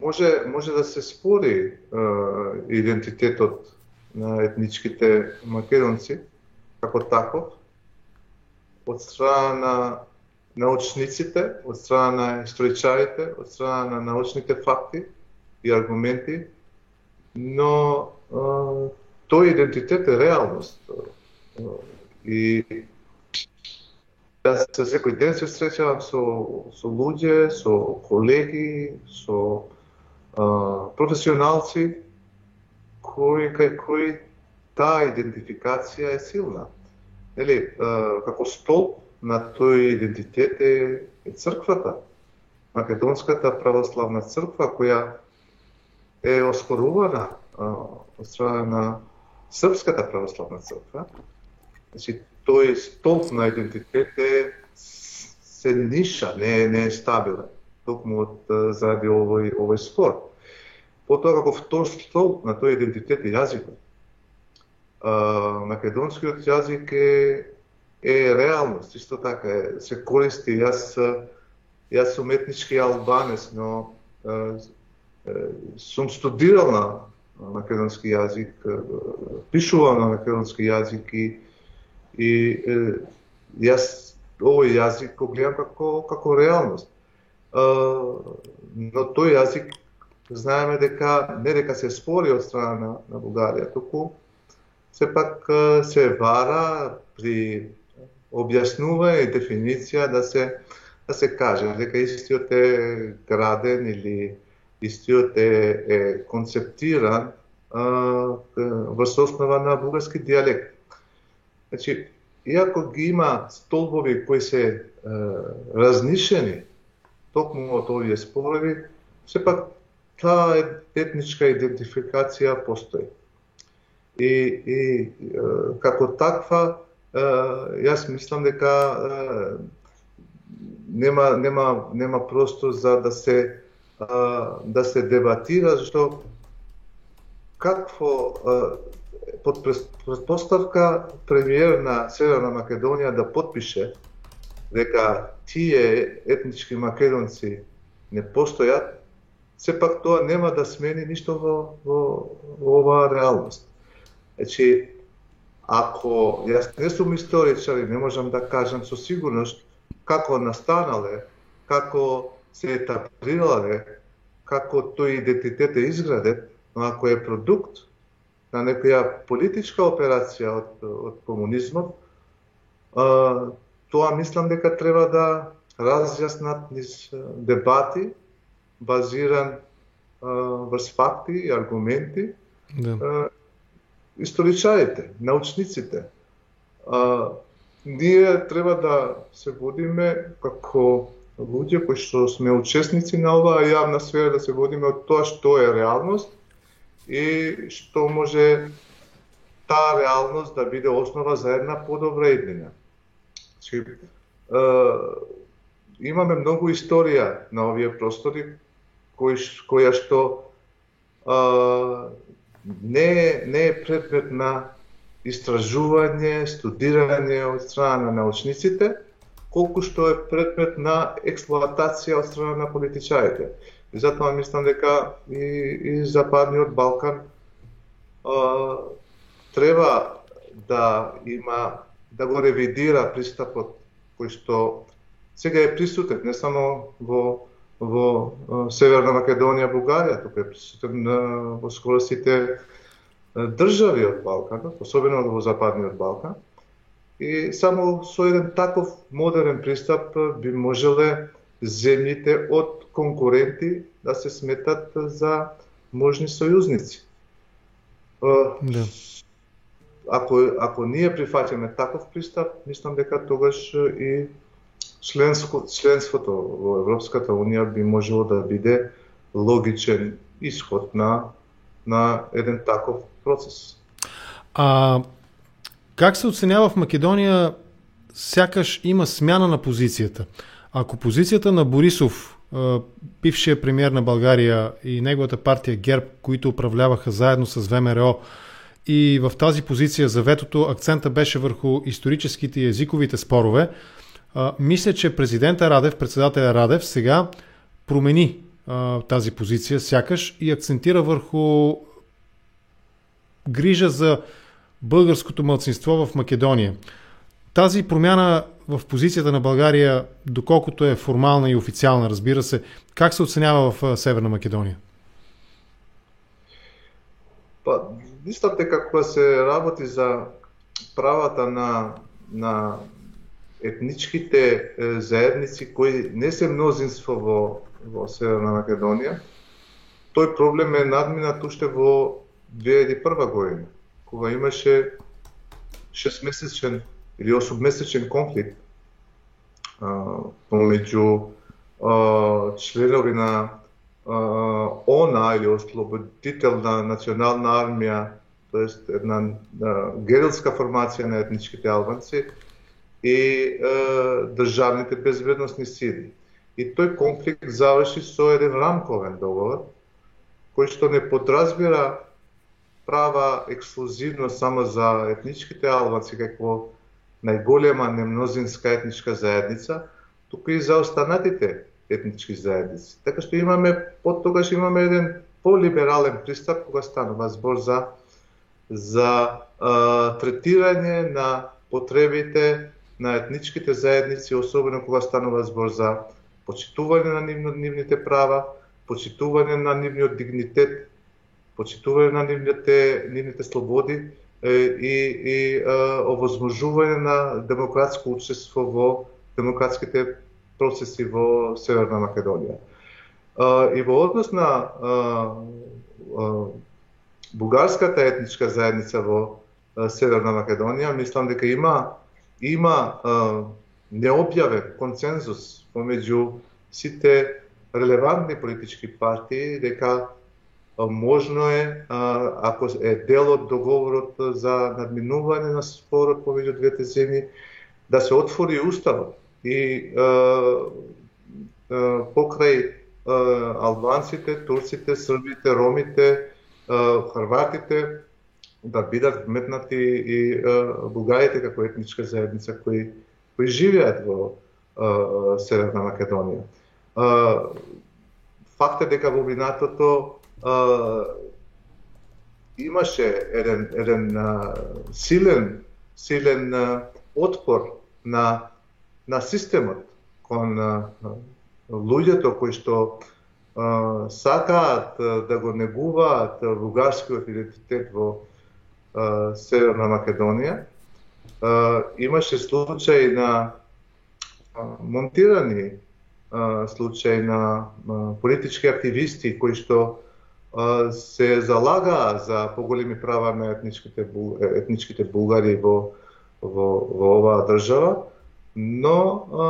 може, може да се спори а, идентитетот на етничките македонци, како таков, од страна на научниците, од страна на историчарите, од страна на научните факти и аргументи, но а, тој идентитет е реалност. И јас се секој ден се среќавам со, со луѓе, со колеги, со а, професионалци, кои, кај кои таа идентификација е силна. Нели, како столб на тој идентитет е, е црквата. Македонската православна црква која е оспорувана од страна на Српската православна црква. Значи, тој столб на идентитет е се ниша, не, не е стабилен, токму од заради овој, овој спор. Потоа како втор столб на тој идентитет е јазикот македонскиот јазик е е реалност, исто така е, се користи. Јас јас сум етнички албанец, но е, сум студирал на македонски јазик, пишувам на македонски јазик и, и јас овој јазик го гледам како, како реалност. Но тој јазик знаеме дека не дека се спори од страна на, на Бугарија, туку сепак се вара при објаснува и дефиниција да се да се каже дека истиот е граден или истиот е, е концептиран во основа на бугарски диалект. Значи, иако ги има столбови кои се е, разнишени токму од овие спорови, сепак таа етничка идентификација постои. И, и како таква, јас мислам дека нема нема нема простор за да се да се дебатира зашто какво под предпоставка премиер на Северна Македонија да подпише дека тие етнички македонци не постојат, сепак тоа нема да смени ништо во, во, во оваа реалност. Значи, ако јас не сум историчар и не можам да кажам со сигурност како настанале, како се етаприлале, како тој идентитет е изграден, но ако е продукт на некоја политичка операција од, од комунизмот, а, тоа мислам дека треба да разјаснат низ дебати, базиран а, врз факти и аргументи, да. а, историчарите, научниците. А, ние треба да се водиме како луѓе кои што сме учесници на оваа јавна сфера да се водиме од тоа што е реалност и што може таа реалност да биде основа за една подобра иднина. Значи, имаме многу историја на овие простори кои, која што е, не, не е предмет на истражување, студирање од страна на научниците, колку што е предмет на експлоатација од страна на политичарите. И затоа мислам дека и, и Западниот Балкан а, треба да има да го ревидира пристапот кој што сега е присутен не само во во Северна Македонија, Бугарија, тука е присутен во скоро сите држави од Балканот, особено во Западниот Балкан. И само со еден таков модерен пристап би можеле земјите од конкуренти да се сметат за можни сојузници. Да. Ако, ако ние прифаќаме таков пристап, мислам дека тогаш и членско, членството во Европската Унија би можело да биде логичен исход на, на еден таков процес. А как се оценява в Македонија сякаш има смяна на позицијата? Ако позицијата на Борисов, бившиот премиер на България и неговата партија ГЕРБ, които управляваха заедно с ВМРО, и в тази позиција за ветото акцента беше върху историческите и езиковите спорове, а, мисля, че президента Радев, председателя Радев, сега промени а, тази позиция, сякаш и акцентира върху грижа за българското мълцинство в Македония. Тази промяна в позицията на България, доколкото е формална и официална, разбира се, как се оценява в Северна Македония? Па, мислам дека кога се работи за правата на, на етничките заедници кои не се мнозинство во, во Северна Македонија, тој проблем е надминат уште во 2001 година, кога имаше 6-месечен или 8-месечен конфликт а, помеѓу а, членови на а, ОНА или Ослободителна национална армија, тоест една а, герилска формација на етничките албанци и е, државните безбедносни сили. И тој конфликт заврши со еден рамковен договор, кој што не подразбира права ексклузивно само за етничките албанци како најголема немнозинска етничка заедница, туку и за останатите етнички заедници. Така што имаме, под тогаш имаме еден полиберален пристап кога станува збор за за а, третирање на потребите на етничките заедници, особено кога станува збор за почитување на нивните права, почитување на нивниот дигнитет, почитување на нивните, нивните слободи и, и овозможување на демократско учество во демократските процеси во Северна Македонија. И во однос на бугарската етничка заедница во Северна Македонија, мислам дека има има необјавен консензус помеѓу сите релевантни политички партии дека можно е, ако е дел од договорот за надминување на спорот помеѓу двете земји, да се отвори уставот и покрај албанците, турците, србите, ромите, хрватите да бидат вметнати и бугарите како етничка заедница кои кои живеат во Северна Македонија. Факт е дека во минатото имаше еден, еден а, силен, силен а, отпор на, на системот кон а, луѓето кои што а, сакаат а, да го негуваат бугарскиот идентитет во Северна Македонија. А, имаше случаи на а, монтирани а, случаи на а, политички активисти кои што се залага за поголеми права на етничките, етничките бугари во, во, во оваа држава, но а,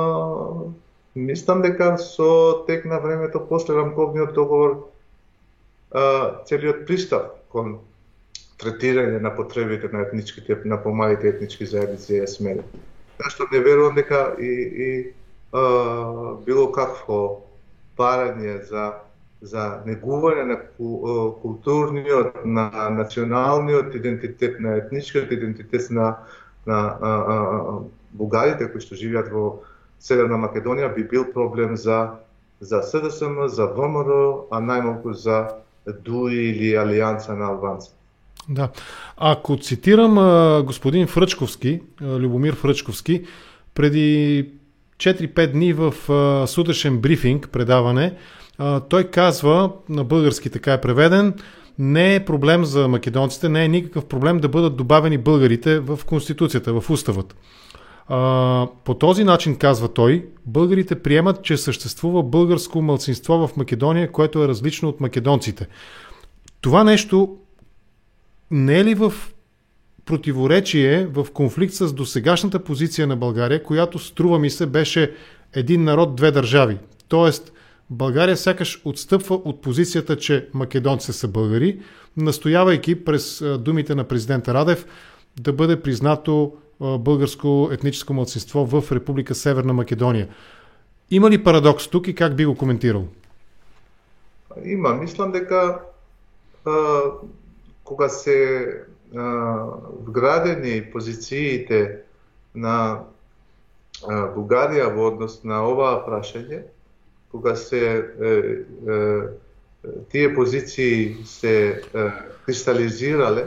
мислам дека со тек на времето после рамковниот договор а, целиот пристап кон третирање на потребите на етничките, на помалите етнички заедници е сменен. Така што не верувам дека и, и а, било какво барање за за негување на културниот, на националниот идентитет, на етничкиот идентитет на, на а, а, бугарите кои што живеат во Северна Македонија би бил проблем за за СДСМ, за ВМРО, а најмалку за ДУИ или Алијанса на албанци. Да. Ако цитирам господин Фрчковски, Любомир Фрчковски, преди 4-5 дни в сутрешен брифинг, предаване, той казва, на български така е преведен, не е проблем за македонците, не е никакъв проблем да бъдат добавени българите в Конституцията, в уставът. А, по този начин, казва той, българите приемат, че съществува българско мълцинство в Македония, което е различно от македонците. Това нещо не е ли в противоречие, в конфликт с досегашната позиция на България, която струва ми се беше един народ, две държави. Тоест, България сякаш отстъпва от позицията, че македонците са българи, настоявайки през думите на президента Радев да бъде признато българско етническо младсинство в Република Северна Македония. Има ли парадокс тук и как би го коментирал? Има. Мислам дека а, кога се а, вградени позициите на а, Бугарија во однос на оваа прашање, кога се е, е, тие позиции се е, кристализирале,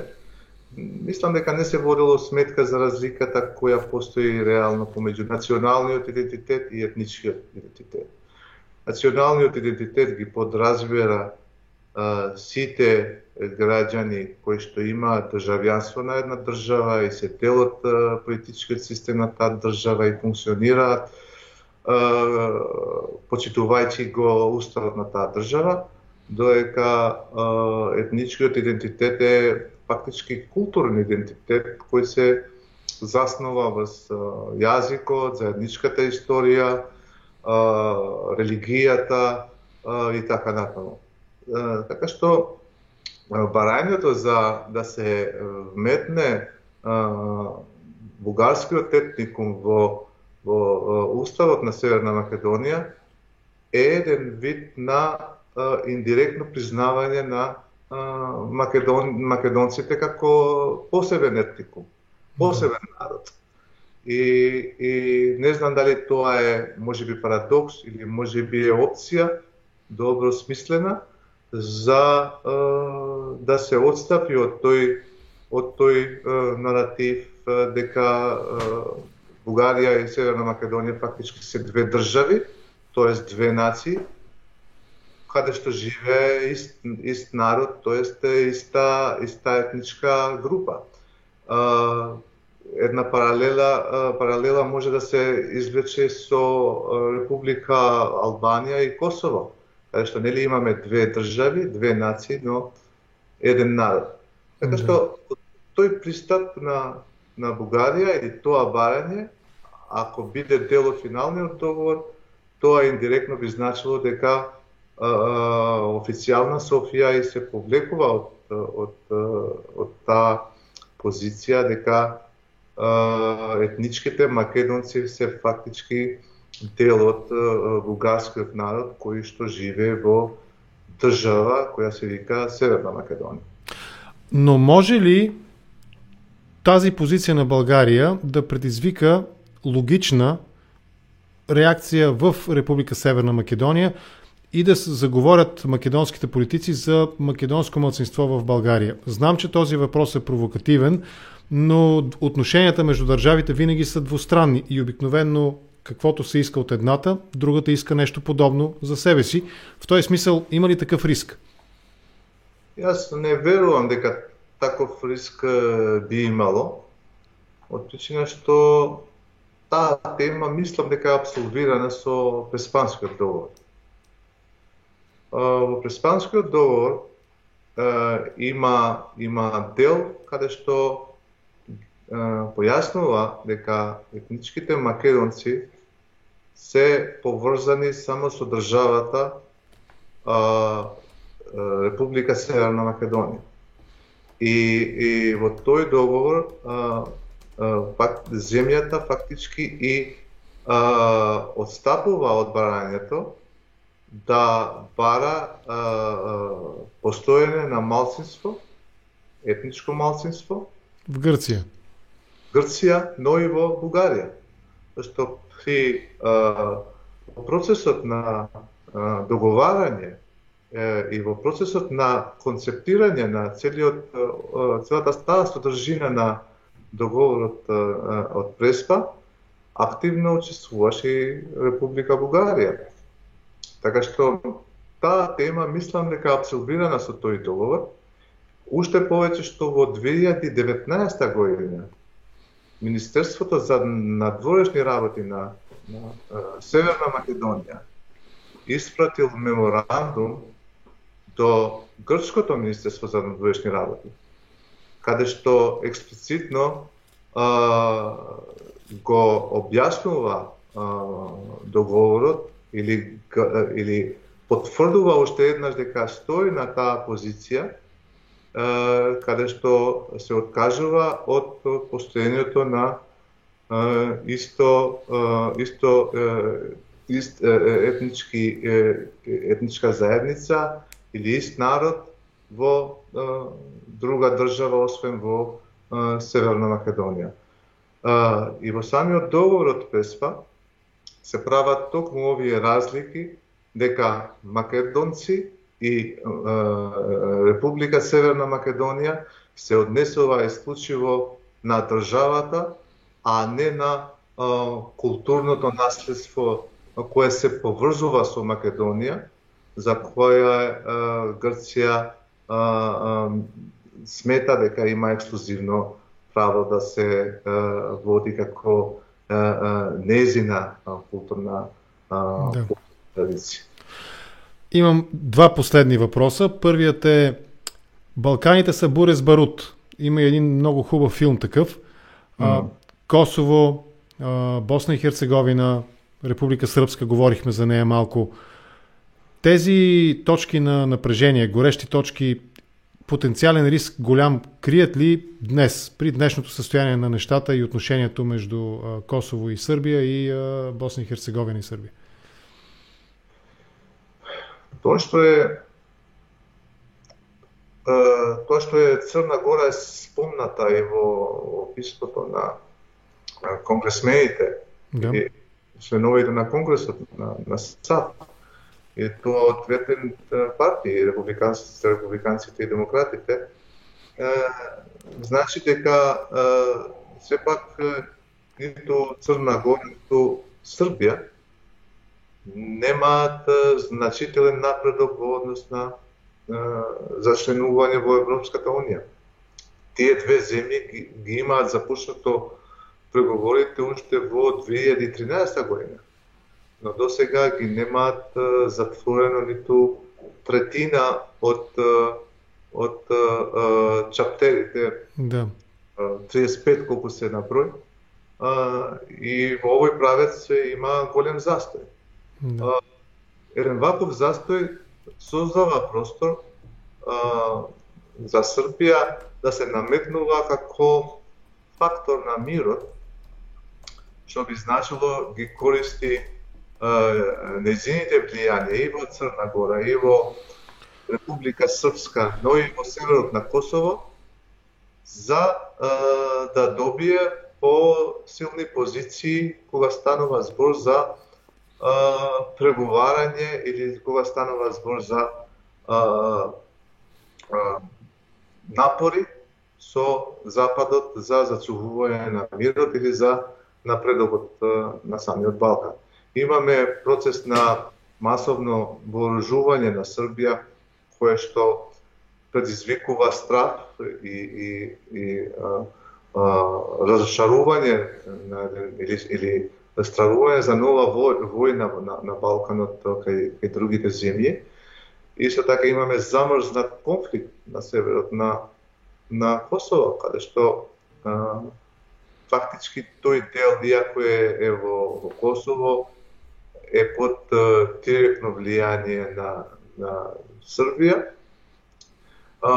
мислам дека не се водело сметка за разликата која постои реално помеѓу националниот идентитет и етничкиот идентитет. Националниот идентитет ги подразбира а, сите граѓани кои што имаат државјанство на една држава и се дел од политичкиот систем на таа држава и функционираат почитувајќи го уставот на таа држава, доека етничкиот идентитет е фактички културен идентитет кој се заснова врз јазикот, заедничката историја, религијата и така натаму. Така што барањето за да се вметне бугарскиот етникум во во Уставот на Северна Македонија е еден вид на индиректно признавање на македон, македонците како посебен етникум, посебен народ. И, и не знам дали тоа е можеби парадокс или можеби е опција добро смислена, за да се отстапи од тој од тој наратив дека Бугарија и Северна Македонија фактички се две држави, тоест две нации, каде што живее ист, ист народ, тоест иста, иста етничка група. една паралела, паралела може да се извлече со Република Албанија и Косово Така што нели имаме две држави, две нации, но еден народ. Така што тој пристап на на Бугарија или тоа барање, ако биде дел од финалниот договор, тоа индиректно би значило дека а, а, официјална Софија и се повлекува од, од, од, од таа позиција дека а, етничките македонци се фактички дел од бугарскиот народ кој што живее во држава која се вика Северна Македонија. Но може ли тази позиција на Българија да предизвика логична реакција в Република Северна Македонија и да се заговорят македонските политици за македонско младсинство в България. Знам, че този въпрос е провокативен, но отношенията между държавите винаги са двустранни и обикновенно каквото се иска от едната, другата иска нещо подобно за себе си. В този смисъл има ли такъв риск? Аз не верувам дека таков риск би имало, од причина што таа тема мислам дека е абсолвирана со Преспанскиот договор. Во Преспанскиот договор има има дел каде што појаснува дека етничките македонци се поврзани само со државата а, Република Северна Македонија. И, и во тој договор а, а, факт, земјата фактички и а, отстапува од барањето да бара а, а, постоење на малцинство, етничко малцинство в Грција. Грција, но и во Бугарија. Зашто при а, процесот на а, договарање е, и во процесот на концептирање на целиот целата таа содржина на договорот а, од Преспа активно учествуваше и Република Бугарија. Така што таа тема мислам дека абсорбирана со тој договор, уште повеќе што во 2019 година Министерството за надворешни работи на, на Северна Македонија испратил меморандум до Грчкото Министерство за надворешни работи, каде што експлицитно а, го објаснува а, договорот или, или потврдува уште еднаш дека стои на таа позиција каде што се откажува од постоењето на исто исто ист етнички етничка заедница или ист народ во друга држава освен во Северна Македонија. И во самиот договор од Песпа се прават токму овие разлики дека македонци и Република Северна Македонија се однесува исклучиво на државата, а не на културното наследство кое се поврзува со Македонија, за која Грција смета дека има ексклузивно право да се води како незина културна да. традиција. Имам два последни въпроса. Първият е Балканите са буре с барут. Има един много хубав филм такъв. Mm. А, Косово, а, Босна и Херцеговина, Република Сръбска, говорихме за нея малко. Тези точки на напрежение, горещи точки, потенциален риск голям, крият ли днес, при днешното състояние на нещата и отношението между Косово и Сърбия и Босна и Херцеговина и Сърбия? Тоа што е тоа што е Црна Гора е спомната и во, во писмото на конгресмените. Да. и членовите на конгресот на, на САД. И тоа од двете партии, републиканците, републиканците и демократите, значи дека сепак ниту Црна Гора, ниту Србија немаат значителен напредок во однос на за членување во Европската Унија. Тие две земји ги, ги имаат започнато преговорите уште во 2013 година. Но до сега ги немаат затворено ниту третина од од чаптерите. Да. 35 колку се на број. и во овој правец има голем застој. Да. ваков застој создава простор а, за Србија да се наметнува како фактор на мирот, што би значило ги користи незините влијање и во Црна Гора, и во Република Српска, но и во северот на Косово, за а, да добие по-силни позиции кога станува збор за а, преговарање или кога станува збор за а, а, напори со Западот за зацугување на мирот или за напредокот на самиот Балкан. Имаме процес на масовно вооружување на Србија, кое што предизвикува страх и, и, и а, а, разочарување на, или, или стравува за нова војна на, на Балканот кај, кај другите земји. Исто така имаме замрзнат конфликт на северот на, на Косово, каде што а, фактички тој дел, иако е, е во, во Косово, е под а, директно влијание на, на Србија. А,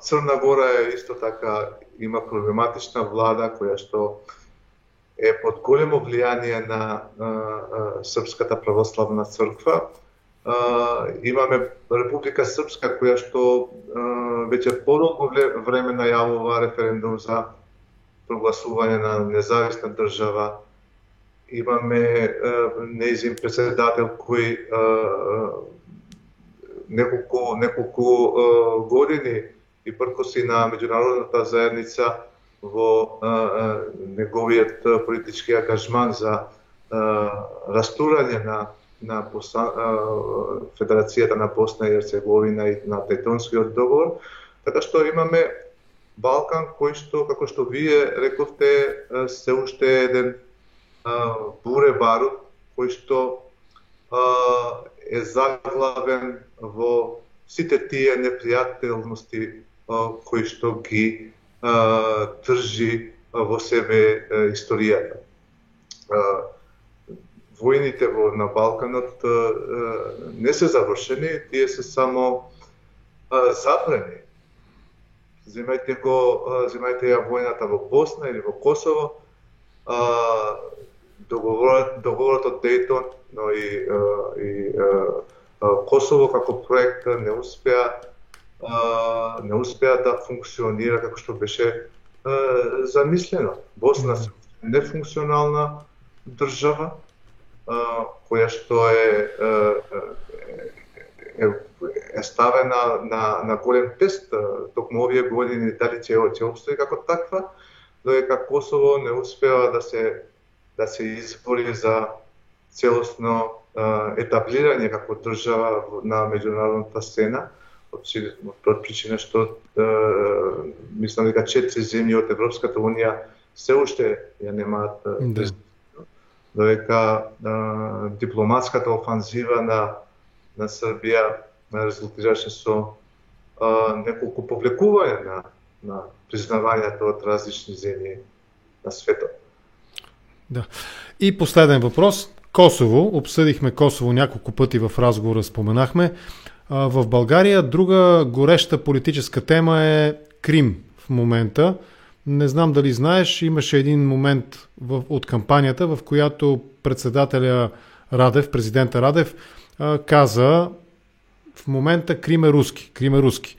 Црна Гора е исто така има проблематична влада која што е под големо влијание на а, а, Српската православна црква. А, имаме Република Српска која што а, веќе подолго време најавува референдум за прогласување на независна држава. Имаме а, неизин председател кој а, неколку неколку а, години и пркоси на меѓународната заедница во а, а, неговиот политички ангажман за а, растурање на на Босна, а, Федерацијата на Босна и Херцеговина и на Тетонскиот договор, така што имаме Балкан кој што, како што вие рековте, се уште еден а, буре барут кој што а, е заглавен во сите тие непријателности кои што ги држи во себе историјата. Војните во на Балканот не се завршени, тие се само запрени. Земајте го, земајте ја војната во Босна или во Косово, договорот, договорот од Дейтон, но и, и Косово како проект не успеа а, не успеа да функционира како што беше а, замислено. Босна е нефункционална држава, а, која што е, е, е ставена на, на голем тест токму овие години дали ќе ќе обстои како таква, додека Косово не успеа да се да се избори за целосно етаблирање како држава на меѓународната сцена од причина што мислам дека четири земји од Европската унија се уште ја немаат да. додека дипломатската офанзива на на Србија резултираше со а, неколку повлекување на на признавањето од различни земји на светот. Да. И последен въпрос. Косово. Обсъдихме Косово няколко пъти в разговора, споменахме. В България друга гореща политическа тема е Крим в момента. Не знам дали знаеш, имаше един момент в, от кампанията, в която председателя Радев, президента Радев, каза в момента Крим е руски. Крим е руски.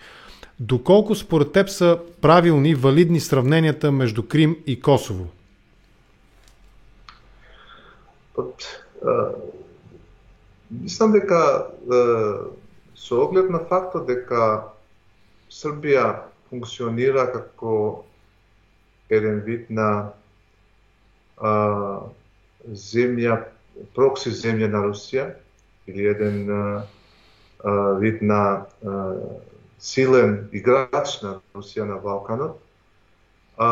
Доколко според теб са правилни, валидни сравненията между Крим и Косово? Мислам дека со оглед на фактот дека Србија функционира како еден вид на а, земја, прокси земја на Русија, или еден а, вид на а, силен играч на Русија на Балканот, а,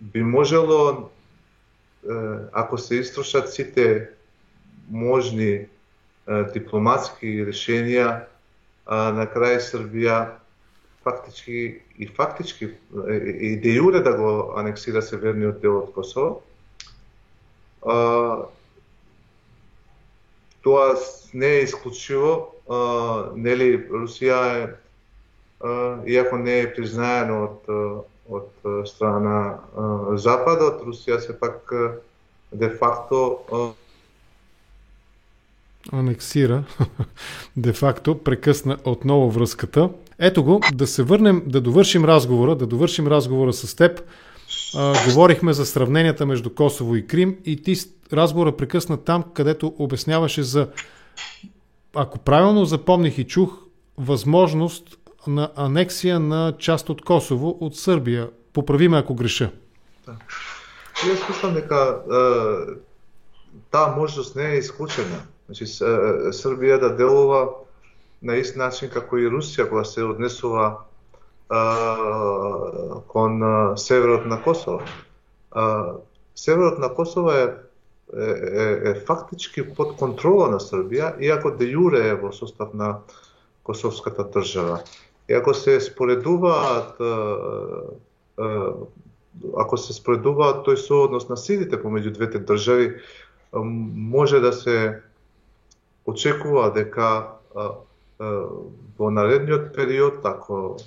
би можело, ако се истрошат сите можни дипломатски решенија, на крај Србија фактички и фактички и де јуре да го анексира северниот дел од Косово. А, тоа не е исклучиво, а, нели Русија е а, иако не е признаено од од страна Западот, Русија се пак де факто анексира, де-факто прекъсна отново връзката. Ето го, да се върнем, да довършим разговора, да довършим разговора с теб. А, говорихме за сравненията между Косово и Крим и ти разговора прекъсна там, където обясняваше за, ако правилно запомних и чух, възможност на анексия на част от Косово от Сърбия. Поправи ме, ако греша. Да. Јас мислам дека таа можност не е исклучена. Значи, Србија да делува на ист начин како и Русија кога се однесува а, кон а, северот на Косово. А, северот на Косово е, е, е, е фактички под контрола на Србија, иако де јуре е во состав на косовската држава. И ако се споредуваат ако се споредуваат тој сооднос на силите помеѓу двете држави, може да се очекува дека а, а, во наредниот период, ако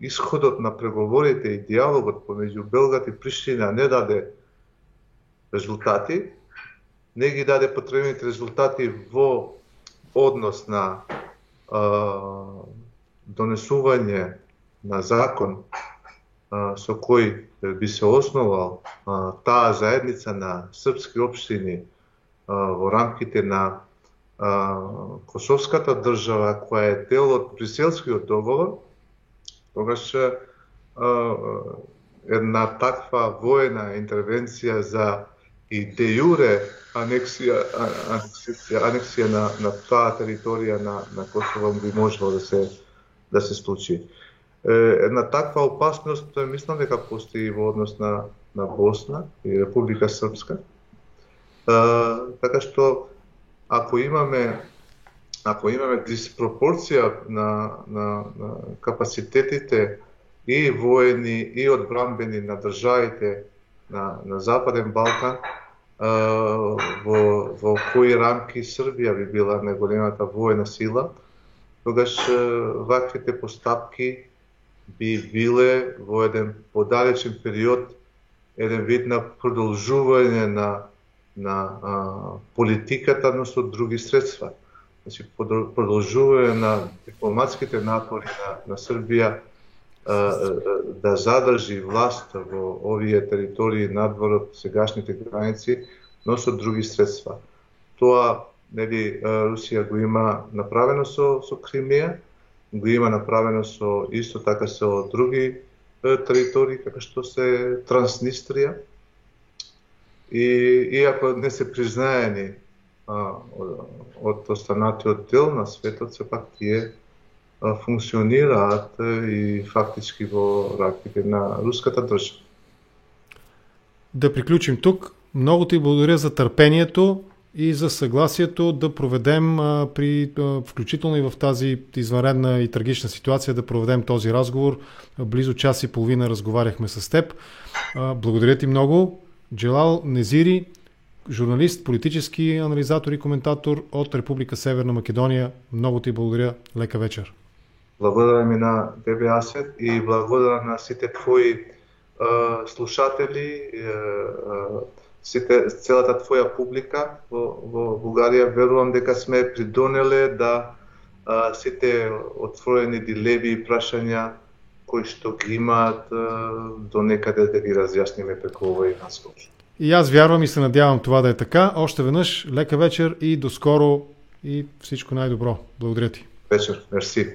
исходот на преговорите и диалогот помеѓу Белград и Приштина не даде резултати, не ги даде потребните резултати во однос на а, донесување на закон а, со кој би се основал а, таа заедница на српски општини а, во рамките на Косовската држава, која е дел од Бриселскиот договор, тогаш една таква воена интервенција за и де јуре анексија, анексија, анексија на, на таа територија на, на Косово би можело да се, да се случи. Една таква опасност, мислам дека постои во однос на, на Босна и Република Српска. така што ако имаме ако имаме диспропорција на, на, на капацитетите и воени и одбранбени на државите на, на Западен Балкан, во, во кои рамки Србија би била најголемата воена сила, тогаш ваквите постапки би биле во еден подалечен период еден вид на продолжување на на а, политиката, но со други средства. Значи, продолжување на дипломатските напори на, на Србија а, а, да задржи власт во овие територии надвор од сегашните граници, но со други средства. Тоа нели Русија го има направено со со Кримија, го има направено со исто така со други територии како што се Транснистрија и иако не се признаени а, од останатиот дел на светот, сепак тие а, функционираат и фактички во рамките на руската држава. Да приключим тук. многу ти благодаря за трпението и за съгласието да проведем а, при, а, включително и в тази извънредна и трагична ситуация, да проведем този разговор. Близо час и половина разговаряхме с теб. А, благодаря ти много. Джелал Незири, журналист, политически анализатор и коментатор од Република Северна Македонија, многу ти благодаря. Лека вечер. Благодарам и на тебе, Асет, и благодарам на сите твои е, слушатели, е, е, сите, целата твоја публика во, во Бугарија. Верувам дека сме придонеле да е, сите отворени дилеви и прашања кои што ги имаат до некаде да ги разјасниме преку овој разговор. И аз вярвам и се надявам това да е така. Още веднъж лека вечер и до скоро и всичко най-добро. Благодаря ти. Вечер. Мерси.